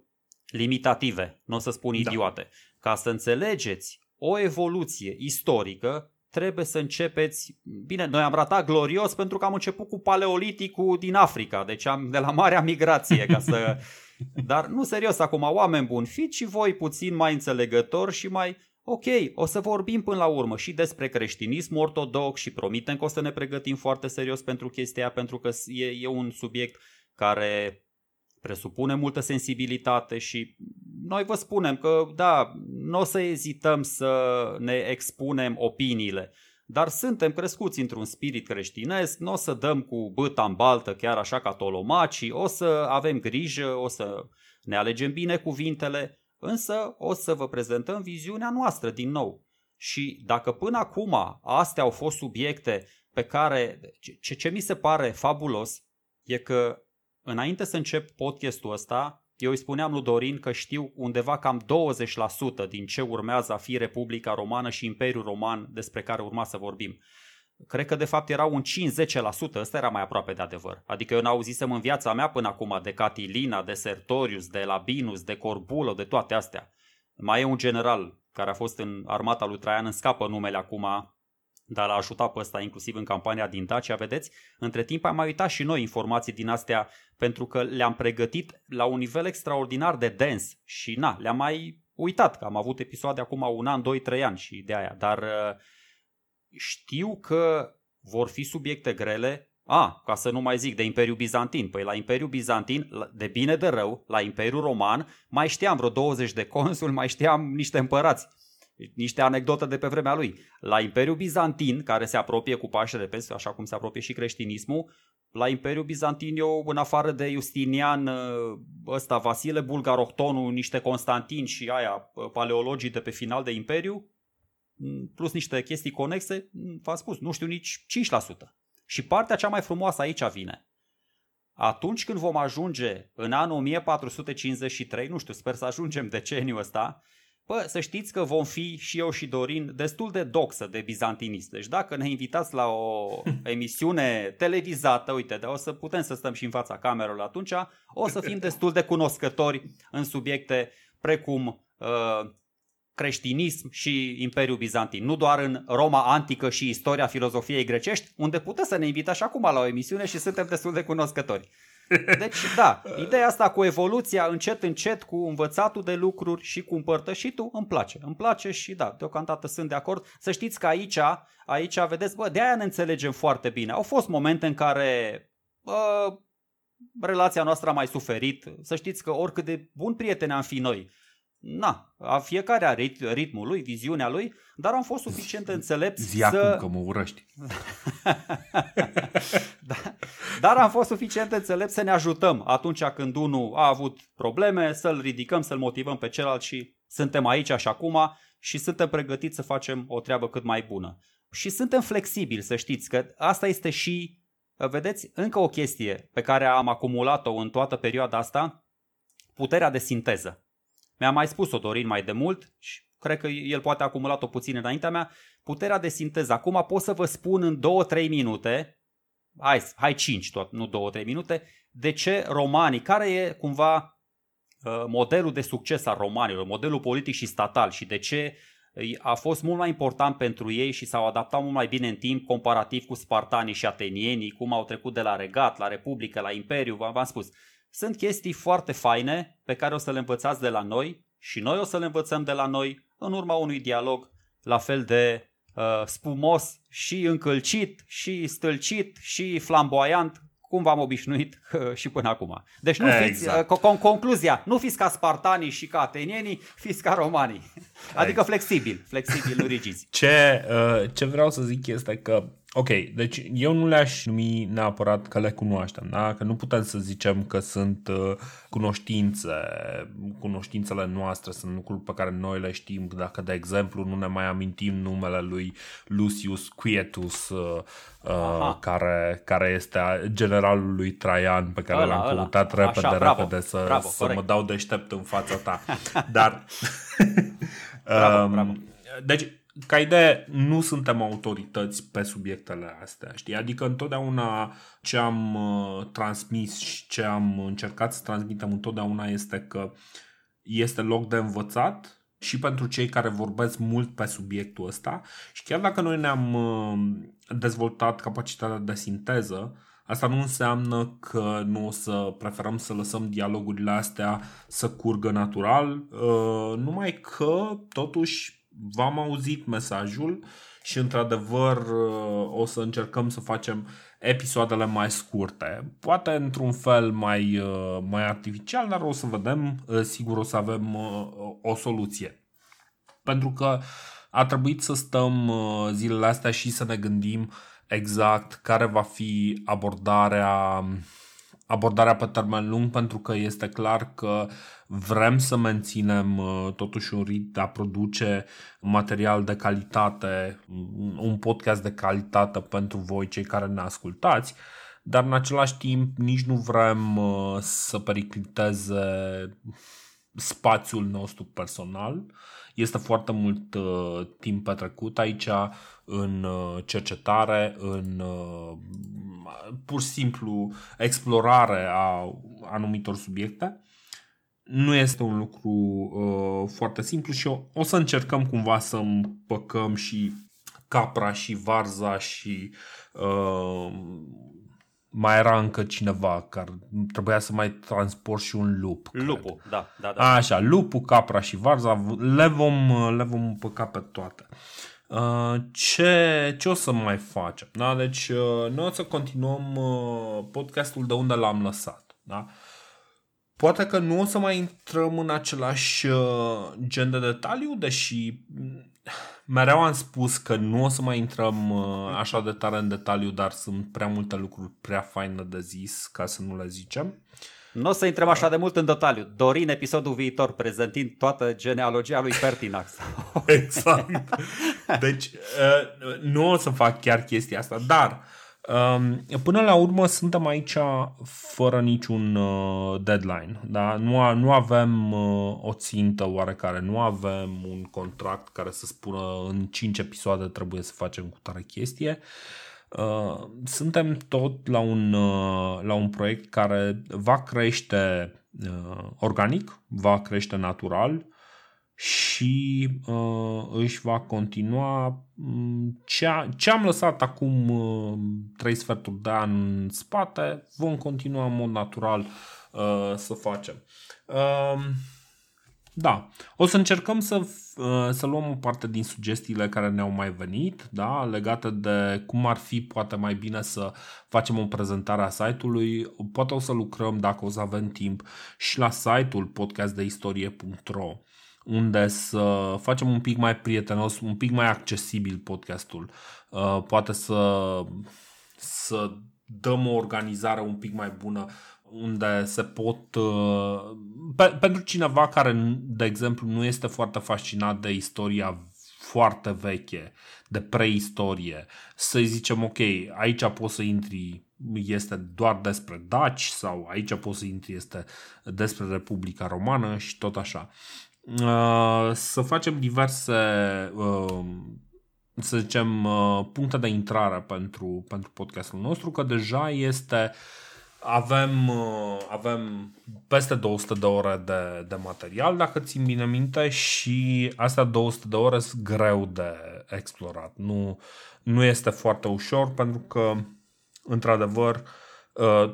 limitative, nu o să spun da. idiote. Ca să înțelegeți o evoluție istorică, trebuie să începeți... Bine, noi am ratat glorios pentru că am început cu paleoliticul din Africa, deci am de la Marea Migrație, ca să... Dar nu serios, acum oameni buni, fiți și voi puțin mai înțelegători și mai Ok, o să vorbim până la urmă și despre creștinism ortodox și promitem că o să ne pregătim foarte serios pentru chestia pentru că e, e un subiect care presupune multă sensibilitate și noi vă spunem că da, nu o să ezităm să ne expunem opiniile, dar suntem crescuți într-un spirit creștinesc, nu o să dăm cu băta în baltă chiar așa ca tolomacii, o să avem grijă, o să ne alegem bine cuvintele Însă o să vă prezentăm viziunea noastră din nou. Și dacă până acum astea au fost subiecte pe care, ce, ce mi se pare fabulos, e că înainte să încep podcastul ăsta, eu îi spuneam lui Dorin că știu undeva cam 20% din ce urmează a fi Republica Romană și Imperiul Roman despre care urma să vorbim cred că de fapt era un 5-10%, ăsta era mai aproape de adevăr. Adică eu n-auzisem în viața mea până acum de Catilina, de Sertorius, de Labinus, de Corbulo, de toate astea. Mai e un general care a fost în armata lui Traian, în scapă numele acum, dar l-a ajutat pe ăsta inclusiv în campania din Dacia, vedeți? Între timp am mai uitat și noi informații din astea pentru că le-am pregătit la un nivel extraordinar de dens și na, le-am mai uitat că am avut episoade acum un an, doi, trei ani și de aia, dar uh, știu că vor fi subiecte grele. A, ca să nu mai zic de Imperiul Bizantin. Păi la Imperiul Bizantin, de bine de rău, la Imperiul Roman, mai știam vreo 20 de consuli, mai știam niște împărați. Niște anecdote de pe vremea lui. La Imperiul Bizantin, care se apropie cu pași repezi, așa cum se apropie și creștinismul, la Imperiul Bizantin eu, în afară de Justinian, ăsta, Vasile Bulgarohtonu, niște Constantin și aia, paleologii de pe final de Imperiu, plus niște chestii conexe, v-am spus, nu știu nici 5%. Și partea cea mai frumoasă aici vine. atunci când vom ajunge în anul 1453, nu știu, sper să ajungem deceniul ăsta, Bă, să știți că vom fi și eu și Dorin destul de doxă de bizantinist. Deci dacă ne invitați la o emisiune televizată, uite, o să putem să stăm și în fața camerelor atunci, o să fim destul de cunoscători în subiecte precum uh, creștinism și Imperiul Bizantin. Nu doar în Roma antică și istoria filozofiei grecești, unde puteți să ne invitați acum la o emisiune și suntem destul de cunoscători. Deci, da, ideea asta cu evoluția încet, încet, cu învățatul de lucruri și cu împărtășitul, îmi place. Îmi place și da, deocamdată sunt de acord. Să știți că aici, aici vedeți, bă, de aia ne înțelegem foarte bine. Au fost momente în care bă, relația noastră a mai suferit. Să știți că oricât de bun prieteni am fi noi, na, fiecare are rit- ritmul lui, viziunea lui, dar am fost suficient de înțelepți Zi acum să... că mă urăști. da, dar am fost suficient de înțelepți să ne ajutăm atunci când unul a avut probleme, să-l ridicăm, să-l motivăm pe celălalt și suntem aici și acum și suntem pregătiți să facem o treabă cât mai bună. Și suntem flexibili, să știți că asta este și, vedeți, încă o chestie pe care am acumulat-o în toată perioada asta, puterea de sinteză. Mi-a mai spus-o Dorin mai de mult și cred că el poate a acumulat-o puțin înaintea mea, puterea de sinteză. Acum pot să vă spun în 2-3 minute, hai, hai 5 tot, nu 2-3 minute, de ce romanii, care e cumva uh, modelul de succes al romanilor, modelul politic și statal și de ce a fost mult mai important pentru ei și s-au adaptat mult mai bine în timp comparativ cu spartanii și atenienii, cum au trecut de la regat, la republică, la imperiu, v-am spus. Sunt chestii foarte faine pe care o să le învățați de la noi și noi o să le învățăm de la noi în urma unui dialog la fel de uh, spumos și încălcit și stâlcit și flamboyant cum v-am obișnuit uh, și până acum. Deci nu fiți, exact. uh, con- concluzia, nu fiți ca spartanii și ca atenienii, fiți ca romanii. Adică exact. flexibil, flexibil, nu rigizi. Ce, uh, ce vreau să zic este că Ok, deci eu nu le-aș numi neapărat că le cunoaștem, da? că nu putem să zicem că sunt uh, cunoștințe, cunoștințele noastre sunt lucruri pe care noi le știm, dacă de exemplu nu ne mai amintim numele lui Lucius Quietus, uh, uh, care, care este generalul lui Traian, pe care ăla, l-am căutat ăla. repede, Așa, bravo, repede să, bravo, să mă dau deștept în fața ta. Dar... bravo, um, bravo. Deci, ca idee, nu suntem autorități pe subiectele astea, știi? Adică întotdeauna ce am uh, transmis și ce am încercat să transmitem întotdeauna este că este loc de învățat și pentru cei care vorbesc mult pe subiectul ăsta și chiar dacă noi ne-am uh, dezvoltat capacitatea de sinteză, Asta nu înseamnă că nu o să preferăm să lăsăm dialogurile astea să curgă natural, uh, numai că totuși v-am auzit mesajul și într-adevăr uh, o să încercăm să facem episoadele mai scurte. Poate într-un fel mai, uh, mai artificial, dar o să vedem, uh, sigur o să avem o soluție. Pentru că a trebuit să stăm zilele astea și să ne gândim exact care va fi abordarea abordarea pe termen lung pentru că este clar că vrem să menținem uh, totuși un rit de a produce material de calitate, un podcast de calitate pentru voi cei care ne ascultați, dar în același timp nici nu vrem uh, să pericliteze spațiul nostru personal. Este foarte mult uh, timp petrecut aici în uh, cercetare, în uh, pur și simplu explorare a anumitor subiecte. Nu este un lucru uh, foarte simplu și o, o să încercăm cumva să împăcăm și capra și varza și uh, mai era încă cineva care trebuia să mai transport și un lup. Lupul, cred. da, da, da. Așa, lupul, capra și varza, le vom, le vom împăca pe toate. Uh, ce, ce o să mai facem? Da? Deci uh, noi o să continuăm uh, podcastul de unde l-am lăsat. Da? Poate că nu o să mai intrăm în același gen de detaliu, deși mereu am spus că nu o să mai intrăm așa de tare în detaliu, dar sunt prea multe lucruri prea faine de zis ca să nu le zicem. Nu o să intrăm așa de mult în detaliu. Dorin episodul viitor prezentind toată genealogia lui Pertinax. exact. Deci uh, nu o să fac chiar chestia asta, dar Um, până la urmă suntem aici fără niciun uh, deadline. Da? Nu, nu avem uh, o țintă oarecare, nu avem un contract care să spună în 5 episoade trebuie să facem cu tare chestie. Uh, suntem tot la un, la un proiect care va crește organic, va crește natural și uh, își va continua mm, ce, ce am lăsat acum uh, trei sferturi de an în spate, vom continua în mod natural uh, să facem. Uh, da, o să încercăm să, uh, să luăm o parte din sugestiile care ne-au mai venit, da, legate de cum ar fi poate mai bine să facem o prezentare a site-ului. Poate o să lucrăm, dacă o să avem timp, și la site-ul podcastdeistorie.ro unde să facem un pic mai prietenos, un pic mai accesibil podcastul. Uh, poate să, să dăm o organizare un pic mai bună unde se pot uh, pe, pentru cineva care de exemplu nu este foarte fascinat de istoria foarte veche, de preistorie, să-i zicem ok, aici poți să intri este doar despre daci sau aici poți să intri este despre Republica Romană și tot așa. Uh, să facem diverse, uh, să zicem, uh, puncte de intrare pentru, pentru podcastul nostru, că deja este avem, avem peste 200 de ore de, de material, dacă țin bine minte, și astea 200 de ore sunt greu de explorat. Nu, nu este foarte ușor pentru că, într-adevăr,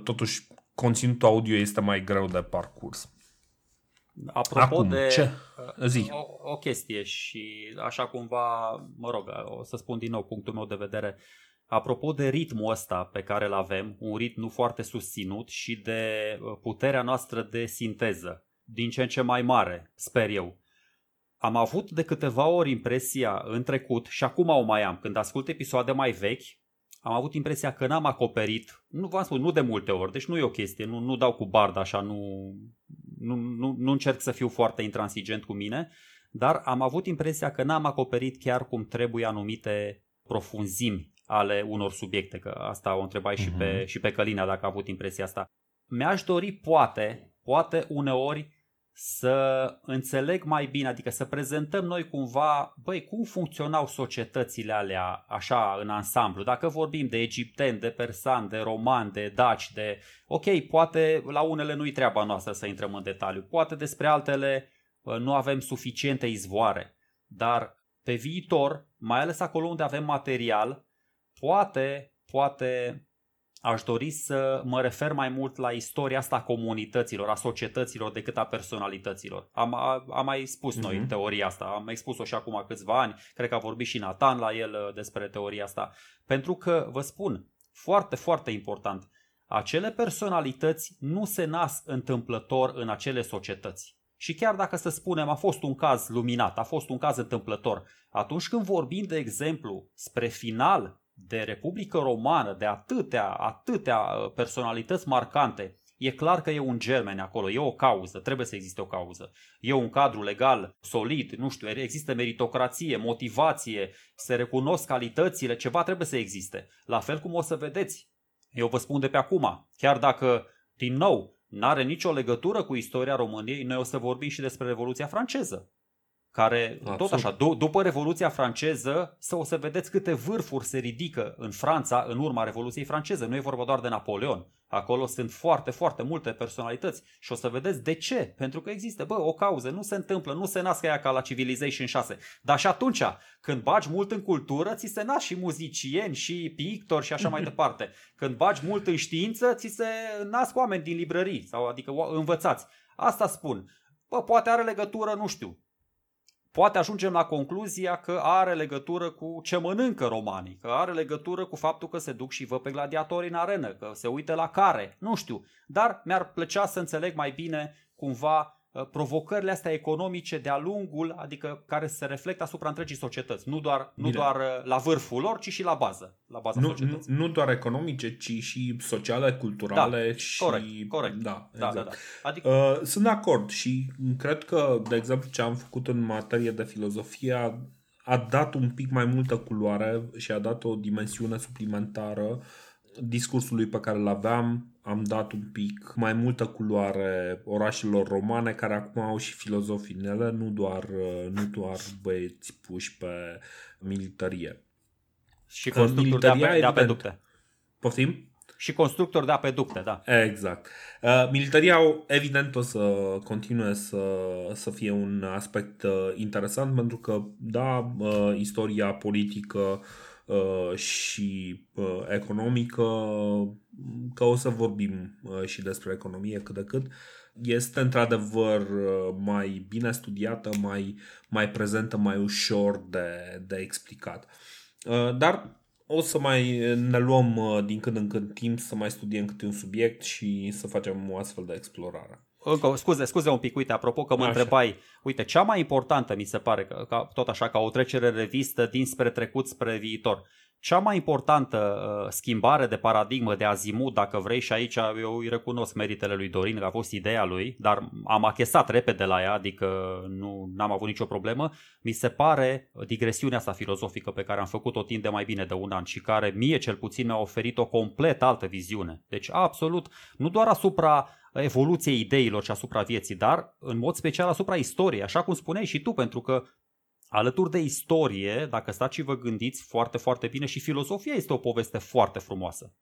totuși conținutul audio este mai greu de parcurs. Apropo Acum, de ce? Zi. O, o chestie și așa cumva, mă rog, o să spun din nou punctul meu de vedere. Apropo de ritmul ăsta pe care îl avem, un ritm nu foarte susținut și de uh, puterea noastră de sinteză, din ce în ce mai mare, sper eu. Am avut de câteva ori impresia în trecut și acum o mai am, când ascult episoade mai vechi, am avut impresia că n-am acoperit, nu v-am spus, nu de multe ori, deci nu e o chestie, nu, nu dau cu bard așa, nu, nu, nu, nu încerc să fiu foarte intransigent cu mine, dar am avut impresia că n-am acoperit chiar cum trebuie anumite profunzimi ale unor subiecte, că asta o întrebai uh-huh. și, pe, mhm. și pe Călina dacă a avut impresia asta. Mi-aș dori, poate, poate uneori să înțeleg mai bine, adică să prezentăm noi cumva, băi, cum funcționau societățile alea așa în ansamblu. Dacă vorbim de egipteni, de persani, de romani, de daci, de... Ok, poate la unele nu-i treaba noastră să intrăm în detaliu, poate despre altele nu avem suficiente izvoare, dar pe viitor, mai ales acolo unde avem material, poate, poate aș dori să mă refer mai mult la istoria asta a comunităților, a societăților decât a personalităților. Am, am mai spus noi uh-huh. teoria asta, am expus-o și acum câțiva ani, cred că a vorbit și Nathan la el uh, despre teoria asta. Pentru că, vă spun, foarte, foarte important, acele personalități nu se nasc întâmplător în acele societăți. Și chiar dacă să spunem a fost un caz luminat, a fost un caz întâmplător, atunci când vorbim, de exemplu, spre final de Republică Romană, de atâtea, atâtea uh, personalități marcante, e clar că e un germen acolo, e o cauză, trebuie să existe o cauză. E un cadru legal solid, nu știu, există meritocrație, motivație, se recunosc calitățile, ceva trebuie să existe. La fel cum o să vedeți, eu vă spun de pe acum, chiar dacă, din nou, n-are nicio legătură cu istoria României, noi o să vorbim și despre Revoluția franceză care Absolut. tot așa, d- după Revoluția franceză, să o să vedeți câte vârfuri se ridică în Franța în urma Revoluției franceze. Nu e vorba doar de Napoleon. Acolo sunt foarte, foarte multe personalități și o să vedeți de ce. Pentru că există, bă, o cauză, nu se întâmplă, nu se nască ea ca la Civilization 6. Dar și atunci, când bagi mult în cultură, ți se nasc și muzicieni și pictori și așa mai departe. Când bagi mult în știință, ți se nasc oameni din librării, sau adică învățați. Asta spun. Bă, poate are legătură, nu știu, poate ajungem la concluzia că are legătură cu ce mănâncă romanii, că are legătură cu faptul că se duc și văd pe gladiatori în arenă, că se uită la care, nu știu. Dar mi-ar plăcea să înțeleg mai bine cumva Uh, provocările astea economice de-a lungul, adică care se reflectă asupra întregii societăți, nu doar, nu doar uh, la vârful lor, ci și la bază, la baza nu, societății. Nu, nu doar economice, ci și sociale, culturale da, și... Corect, corect. Da, da, exact. da, da. Adică... Uh, sunt de acord și cred că, de exemplu, ce am făcut în materie de filozofie a, a dat un pic mai multă culoare și a dat o dimensiune suplimentară discursului pe care îl aveam, am dat un pic mai multă culoare orașelor romane care acum au și filozofii în ele, nu doar, nu doar băieți puși pe militarie. Și constructori de, ape, de apeducte. Poftim? Și constructori de apeducte, da. Exact. Uh, militaria, evident, o să continue să, să fie un aspect uh, interesant pentru că, da, uh, istoria politică uh, și uh, economică, că o să vorbim uh, și despre economie cât de cât, este într-adevăr uh, mai bine studiată, mai, mai prezentă, mai ușor de, de explicat. Uh, dar o să mai ne luăm uh, din când în când timp să mai studiem câte un subiect și să facem o astfel de explorare. Încă, scuze, scuze un pic, uite, apropo că mă așa. întrebai, uite, cea mai importantă mi se pare, că, ca, tot așa, ca o trecere revistă dinspre trecut spre viitor. Cea mai importantă uh, schimbare de paradigmă, de azimut, dacă vrei, și aici eu îi recunosc meritele lui Dorin, că a fost ideea lui, dar am achesat repede la ea, adică nu am avut nicio problemă, mi se pare digresiunea asta filozofică pe care am făcut-o timp de mai bine de un an și care mie cel puțin mi-a oferit o complet altă viziune. Deci absolut, nu doar asupra evoluției ideilor și asupra vieții, dar în mod special asupra istoriei, așa cum spuneai și tu, pentru că Alături de istorie, dacă stați și vă gândiți foarte, foarte bine, și filozofia este o poveste foarte frumoasă.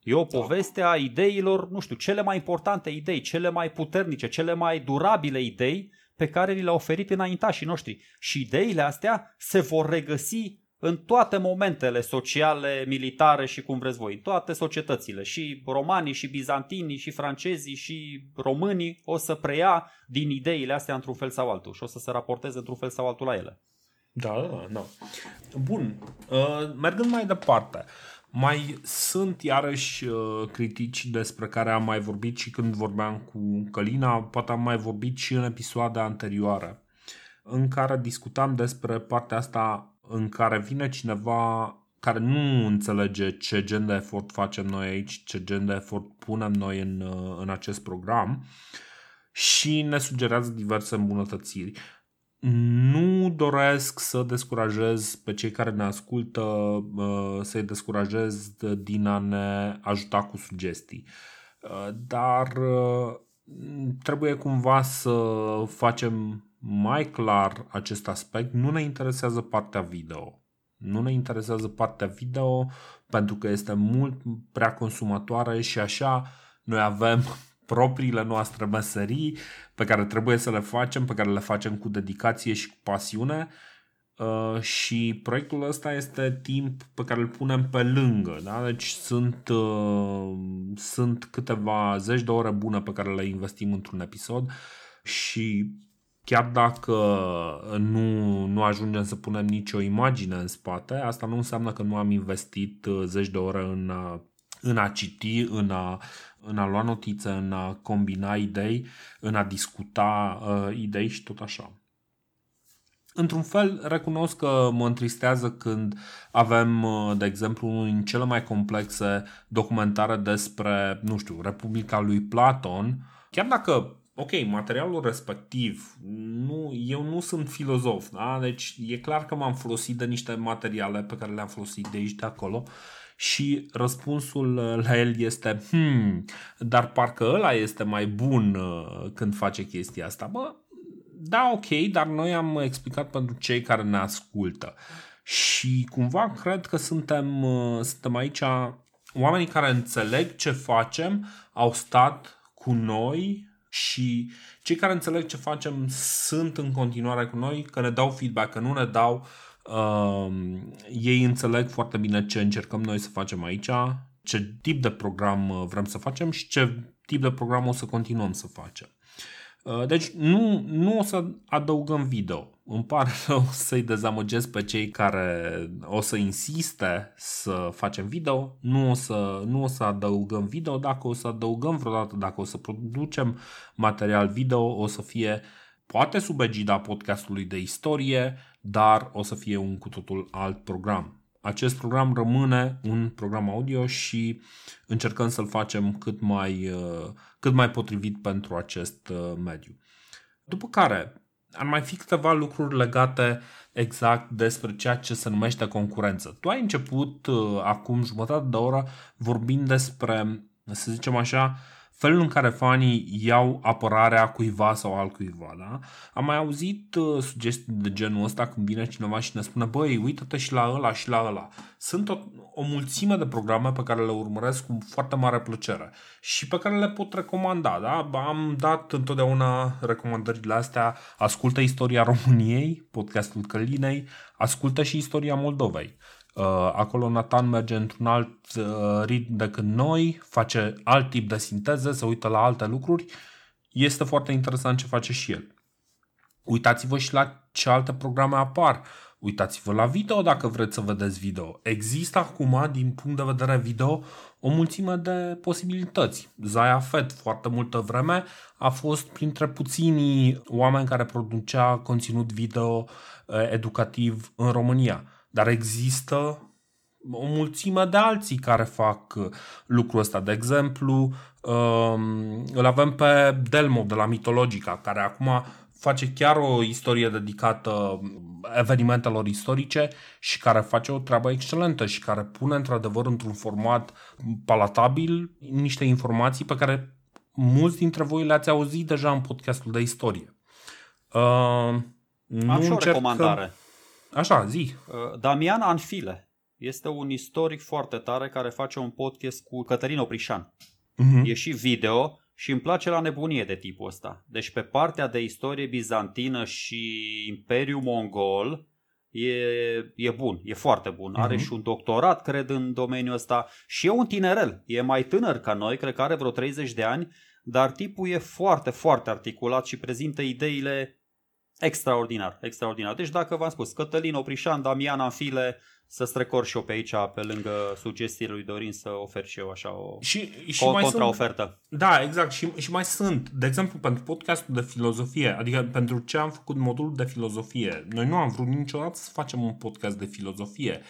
E o da. poveste a ideilor, nu știu, cele mai importante idei, cele mai puternice, cele mai durabile idei pe care ni le-au oferit înaintașii noștri. Și ideile astea se vor regăsi în toate momentele sociale, militare și cum vreți voi, în toate societățile. Și romanii, și bizantinii, și francezii, și românii o să preia din ideile astea într-un fel sau altul și o să se raporteze într-un fel sau altul la ele. Da, da, da. Bun. Uh, mergând mai departe, mai sunt iarăși uh, critici despre care am mai vorbit și când vorbeam cu Călina, poate am mai vorbit și în episoade anterioare, în care discutam despre partea asta în care vine cineva care nu înțelege ce gen de efort facem noi aici, ce gen de efort punem noi în, uh, în acest program și ne sugerează diverse îmbunătățiri. Nu doresc să descurajez pe cei care ne ascultă, uh, să-i descurajez din a ne ajuta cu sugestii. Uh, dar trebuie cumva să facem mai clar acest aspect, nu ne interesează partea video. Nu ne interesează partea video pentru că este mult prea consumatoare și așa noi avem propriile noastre meserii pe care trebuie să le facem, pe care le facem cu dedicație și cu pasiune uh, și proiectul ăsta este timp pe care îl punem pe lângă. Da? Deci sunt, uh, sunt câteva zeci de ore bune pe care le investim într-un episod și chiar dacă nu, nu ajungem să punem nicio imagine în spate, asta nu înseamnă că nu am investit uh, zeci de ore în a, în a citi, în a, în a lua notițe, în a combina idei, în a discuta uh, idei și tot așa. Într-un fel, recunosc că mă întristează când avem, uh, de exemplu, unul din cele mai complexe documentare despre, nu știu, Republica lui Platon, chiar dacă ok, materialul respectiv, nu, eu nu sunt filozof, da? deci e clar că m-am folosit de niște materiale pe care le-am folosit de aici de acolo și răspunsul la el este hmm, dar parcă ăla este mai bun uh, când face chestia asta. Bă, da, ok, dar noi am explicat pentru cei care ne ascultă și cumva cred că suntem, uh, suntem aici oamenii care înțeleg ce facem, au stat cu noi și cei care înțeleg ce facem sunt în continuare cu noi, că ne dau feedback, că nu ne dau, uh, ei înțeleg foarte bine ce încercăm noi să facem aici, ce tip de program uh, vrem să facem și ce tip de program o să continuăm să facem. Uh, deci nu, nu o să adăugăm video. Îmi pare rău să-i dezamăgesc pe cei care o să insiste să facem video. Nu o să, nu o să adăugăm video. Dacă o să adăugăm vreodată, dacă o să producem material video, o să fie poate sub egida podcastului de istorie, dar o să fie un cu totul alt program. Acest program rămâne un program audio și încercăm să-l facem cât mai, uh, cât mai potrivit pentru acest uh, mediu. După care, ar mai fi câteva lucruri legate exact despre ceea ce se numește concurență. Tu ai început uh, acum jumătate de oră vorbind despre, să zicem așa, felul în care fanii iau apărarea cuiva sau al cuiva. Da? Am mai auzit uh, sugestii de genul ăsta când vine cineva și ne spune băi, uită-te și la ăla și la ăla. Sunt o, o mulțime de programe pe care le urmăresc cu foarte mare plăcere și pe care le pot recomanda. Da? Am dat întotdeauna recomandările astea. Ascultă istoria României, podcastul Călinei, ascultă și istoria Moldovei. Uh, acolo Nathan merge într-un alt uh, ritm decât noi, face alt tip de sinteză, se uită la alte lucruri. Este foarte interesant ce face și el. Uitați-vă și la ce alte programe apar. Uitați-vă la video dacă vreți să vedeți video. Există acum, din punct de vedere video, o mulțime de posibilități. Zaya Fed, foarte multă vreme, a fost printre puținii oameni care producea conținut video uh, educativ în România dar există o mulțime de alții care fac uh, lucrul ăsta. De exemplu, um, îl avem pe Delmo de la Mitologica, care acum face chiar o istorie dedicată evenimentelor istorice și care face o treabă excelentă și care pune într-adevăr într-un format palatabil niște informații pe care mulți dintre voi le-ați auzit deja în podcastul de istorie. Uh, nu Am și o recomandare. Așa, zi. Uh, Damian Anfile este un istoric foarte tare care face un podcast cu Cătălin Oprișan. Uh-huh. E și video și îmi place la nebunie de tipul ăsta. Deci pe partea de istorie bizantină și Imperiul Mongol e, e bun, e foarte bun. Uh-huh. Are mhm. și un doctorat, cred, în domeniul ăsta și e un tinerel. E mai tânăr ca noi, cred că are vreo 30 de ani, dar tipul e foarte, foarte articulat și prezintă ideile Extraordinar, extraordinar. Deci dacă v-am spus, Cătălin Oprișan, Damian Anfile, să strecor și eu pe aici, pe lângă sugestiile lui Dorin, să ofer și eu așa o și, și co- mai contraofertă. Sunt, da, exact. Și, și mai sunt, de exemplu, pentru podcastul de filozofie, adică pentru ce am făcut modulul de filozofie. Noi nu am vrut niciodată să facem un podcast de filozofie.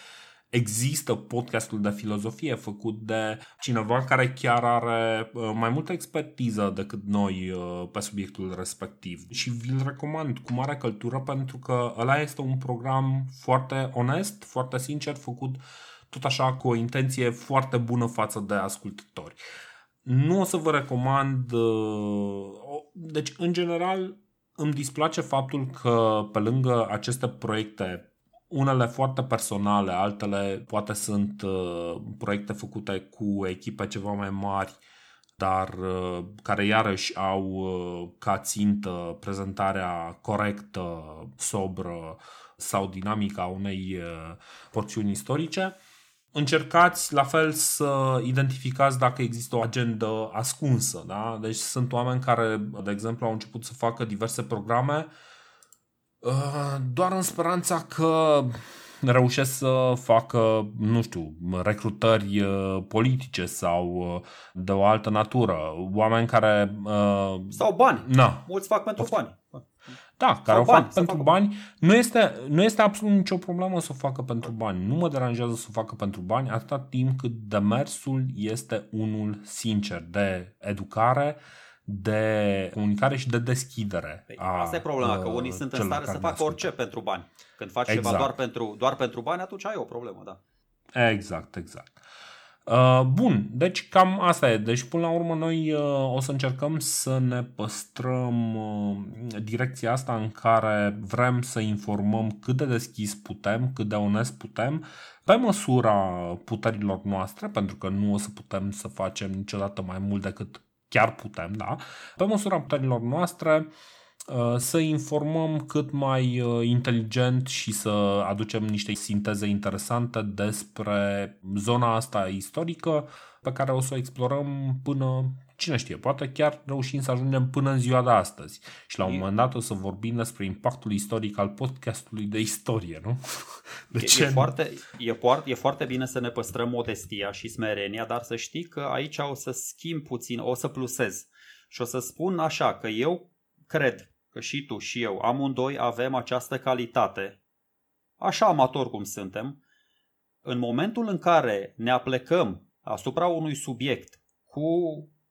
Există podcastul de filozofie făcut de cineva care chiar are uh, mai multă expertiză decât noi uh, pe subiectul respectiv și vi-l recomand cu mare căldură pentru că ăla este un program foarte onest, foarte sincer, făcut tot așa cu o intenție foarte bună față de ascultători. Nu o să vă recomand, uh, deci în general îmi displace faptul că pe lângă aceste proiecte unele foarte personale, altele poate sunt uh, proiecte făcute cu echipe ceva mai mari, dar uh, care iarăși au uh, ca țintă prezentarea corectă, sobră sau dinamica unei uh, porțiuni istorice. Încercați la fel să identificați dacă există o agendă ascunsă. Da? Deci sunt oameni care, de exemplu, au început să facă diverse programe Uh, doar în speranța că reușesc să facă, nu știu, recrutări uh, politice sau uh, de o altă natură. Oameni care... Sau bani. Na. Mulți fac pentru bani. Da, care o fac bani, pentru bani. Nu este, nu este absolut nicio problemă să o facă pentru bani. Nu mă deranjează să o facă pentru bani atâta timp cât demersul este unul sincer de educare, de comunicare și de deschidere. Păi, a, asta e problema, că unii sunt în stare să facă orice pentru bani. Când faci exact. ceva doar pentru, doar pentru bani, atunci ai o problemă, da. Exact, exact. Uh, bun, deci cam asta e. Deci până la urmă noi uh, o să încercăm să ne păstrăm uh, direcția asta în care vrem să informăm cât de deschis putem, cât de onest putem, pe măsura puterilor noastre, pentru că nu o să putem să facem niciodată mai mult decât chiar putem, da, pe măsura puterilor noastre uh, să informăm cât mai uh, inteligent și să aducem niște sinteze interesante despre zona asta istorică pe care o să o explorăm până Cine știe, poate chiar reușim să ajungem până în ziua de astăzi. Și la un moment dat o să vorbim despre impactul istoric al podcastului de istorie, nu? De ce? E, foarte, e, foarte, e foarte bine să ne păstrăm modestia și smerenia, dar să știi că aici o să schimb puțin, o să plusez. Și o să spun așa, că eu cred că și tu și eu, amândoi avem această calitate, așa amator cum suntem, în momentul în care ne aplecăm asupra unui subiect cu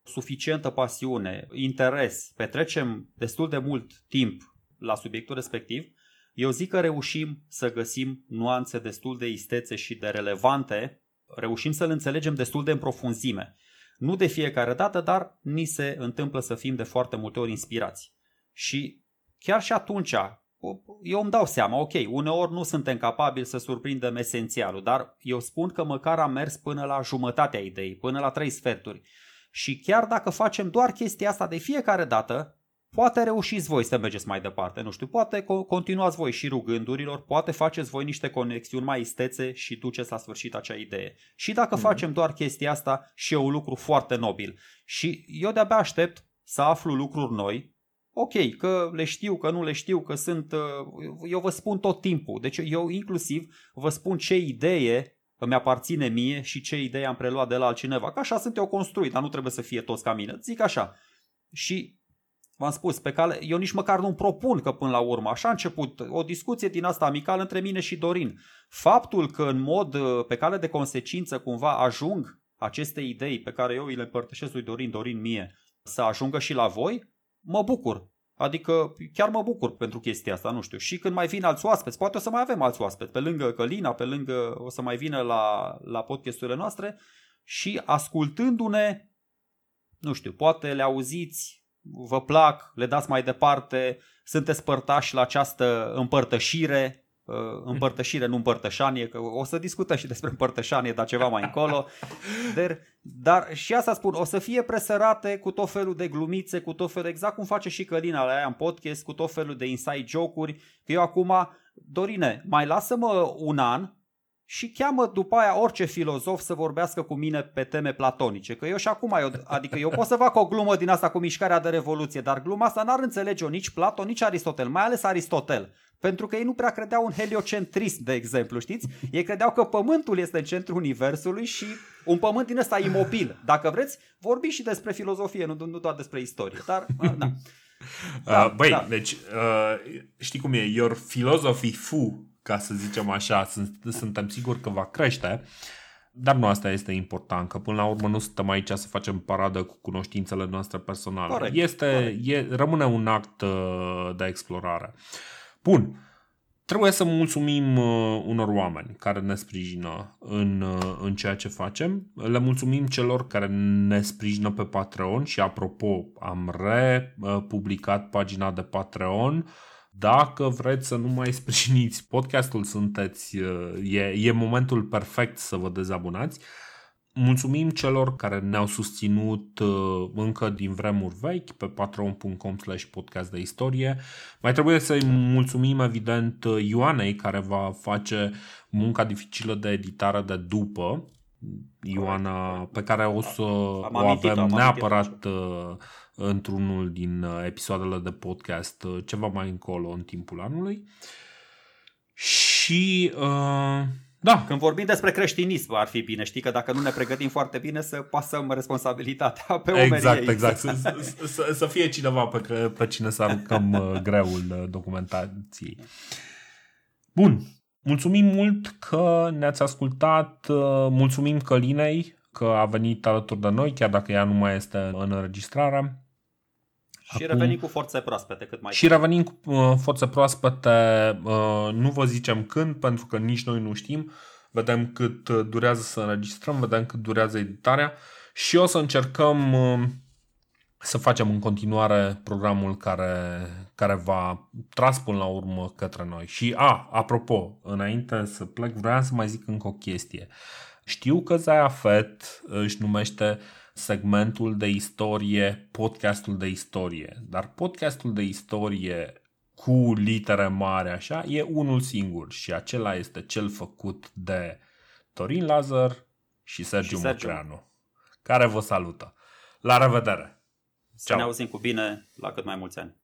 suficientă pasiune, interes, petrecem destul de mult timp la subiectul respectiv, eu zic că reușim să găsim nuanțe destul de istețe și de relevante, reușim să-l înțelegem destul de în profunzime. Nu de fiecare dată, dar ni se întâmplă să fim de foarte multe ori inspirați. Și chiar și atunci, eu îmi dau seama, ok, uneori nu suntem capabili să surprindem esențialul, dar eu spun că măcar am mers până la jumătatea ideii, până la trei sferturi. Și chiar dacă facem doar chestia asta de fiecare dată, poate reușiți voi să mergeți mai departe, nu știu, poate continuați voi și rugândurilor, poate faceți voi niște conexiuni mai istețe și duceți la sfârșit acea idee. Și dacă mm-hmm. facem doar chestia asta, și e un lucru foarte nobil. Și eu de-abia aștept să aflu lucruri noi, ok, că le știu, că nu le știu, că sunt... Uh, eu vă spun tot timpul. Deci eu inclusiv vă spun ce idee îmi aparține mie și ce idee am preluat de la altcineva. Că așa sunt eu construit, dar nu trebuie să fie toți ca mine. Zic așa. Și v-am spus, pe cale, eu nici măcar nu-mi propun că până la urmă, așa a început o discuție din asta amicală între mine și Dorin. Faptul că în mod, uh, pe cale de consecință, cumva ajung aceste idei pe care eu îi le împărtășesc lui Dorin, Dorin mie, să ajungă și la voi, mă bucur. Adică chiar mă bucur pentru chestia asta, nu știu. Și când mai vin alți oaspeți, poate o să mai avem alți oaspeți, pe lângă Călina, pe lângă, o să mai vină la, la podcasturile noastre și ascultându-ne, nu știu, poate le auziți, vă plac, le dați mai departe, sunteți părtași la această împărtășire Uh, împărtășire, nu împărtășanie, că o să discutăm și despre împărtășanie, dar ceva mai încolo. Dar, dar și asta spun, o să fie presărate cu tot felul de glumițe, cu tot felul, exact cum face și Călina la aia în podcast, cu tot felul de inside joke-uri, că eu acum, Dorine, mai lasă-mă un an și cheamă după aia orice filozof să vorbească cu mine pe teme platonice. Că eu și acum, eu, adică eu pot să fac o glumă din asta cu mișcarea de revoluție, dar gluma asta n-ar înțelege-o nici Platon, nici Aristotel, mai ales Aristotel. Pentru că ei nu prea credeau în heliocentrism, de exemplu, știți? Ei credeau că Pământul este în centrul Universului și un pământ din ăsta imobil. Dacă vreți, vorbi și despre filozofie, nu, nu doar despre istorie. Dar, da. Da, uh, băi, da. deci uh, știi cum e, your philosophy fu, ca să zicem așa, sunt, suntem siguri că va crește, dar nu asta este important, că până la urmă nu suntem aici să facem paradă cu cunoștințele noastre personale. Corect, este, corect. E, rămâne un act uh, de explorare. Uh, Bun. Trebuie să mulțumim uh, unor oameni care ne sprijină în, uh, în ceea ce facem. Le mulțumim celor care ne sprijină pe Patreon și apropo, am republicat pagina de Patreon. Dacă vreți să nu mai sprijiniți podcastul, sunteți, uh, e, e momentul perfect să vă dezabonați. Mulțumim celor care ne-au susținut uh, încă din vremuri vechi pe patreon.com slash podcast de istorie. Mai trebuie să-i mulțumim evident Ioanei care va face munca dificilă de editare de după. Ioana pe care o să am o avem amintit, neapărat uh, într-unul din uh, episoadele de podcast ceva mai încolo în timpul anului. Și uh, da. Când vorbim despre creștinism ar fi bine, știi că dacă nu ne pregătim foarte bine să pasăm responsabilitatea pe umerii Exact, ei. exact. Să, să, să fie cineva pe, pe cine să aruncăm uh, greul uh, documentației. Bun. Mulțumim mult că ne-ați ascultat. Uh, mulțumim Călinei că a venit alături de noi, chiar dacă ea nu mai este în înregistrare. Și Acum, revenim cu forțe proaspete cât mai Și revenim cu uh, forțe proaspete, uh, nu vă zicem când, pentru că nici noi nu știm. Vedem cât uh, durează să înregistrăm, vedem cât durează editarea și o să încercăm uh, să facem în continuare programul care, care va tras până la urmă către noi. Și, a, apropo, înainte să plec, vreau să mai zic încă o chestie. Știu că Zaya Fett își numește segmentul de istorie, podcastul de istorie. Dar podcastul de istorie cu litere mare așa e unul singur și acela este cel făcut de Torin Lazar și Sergiu, și Sergiu. Mocreanu, care vă salută. La revedere! Să Ciao. ne auzim cu bine la cât mai mulți ani!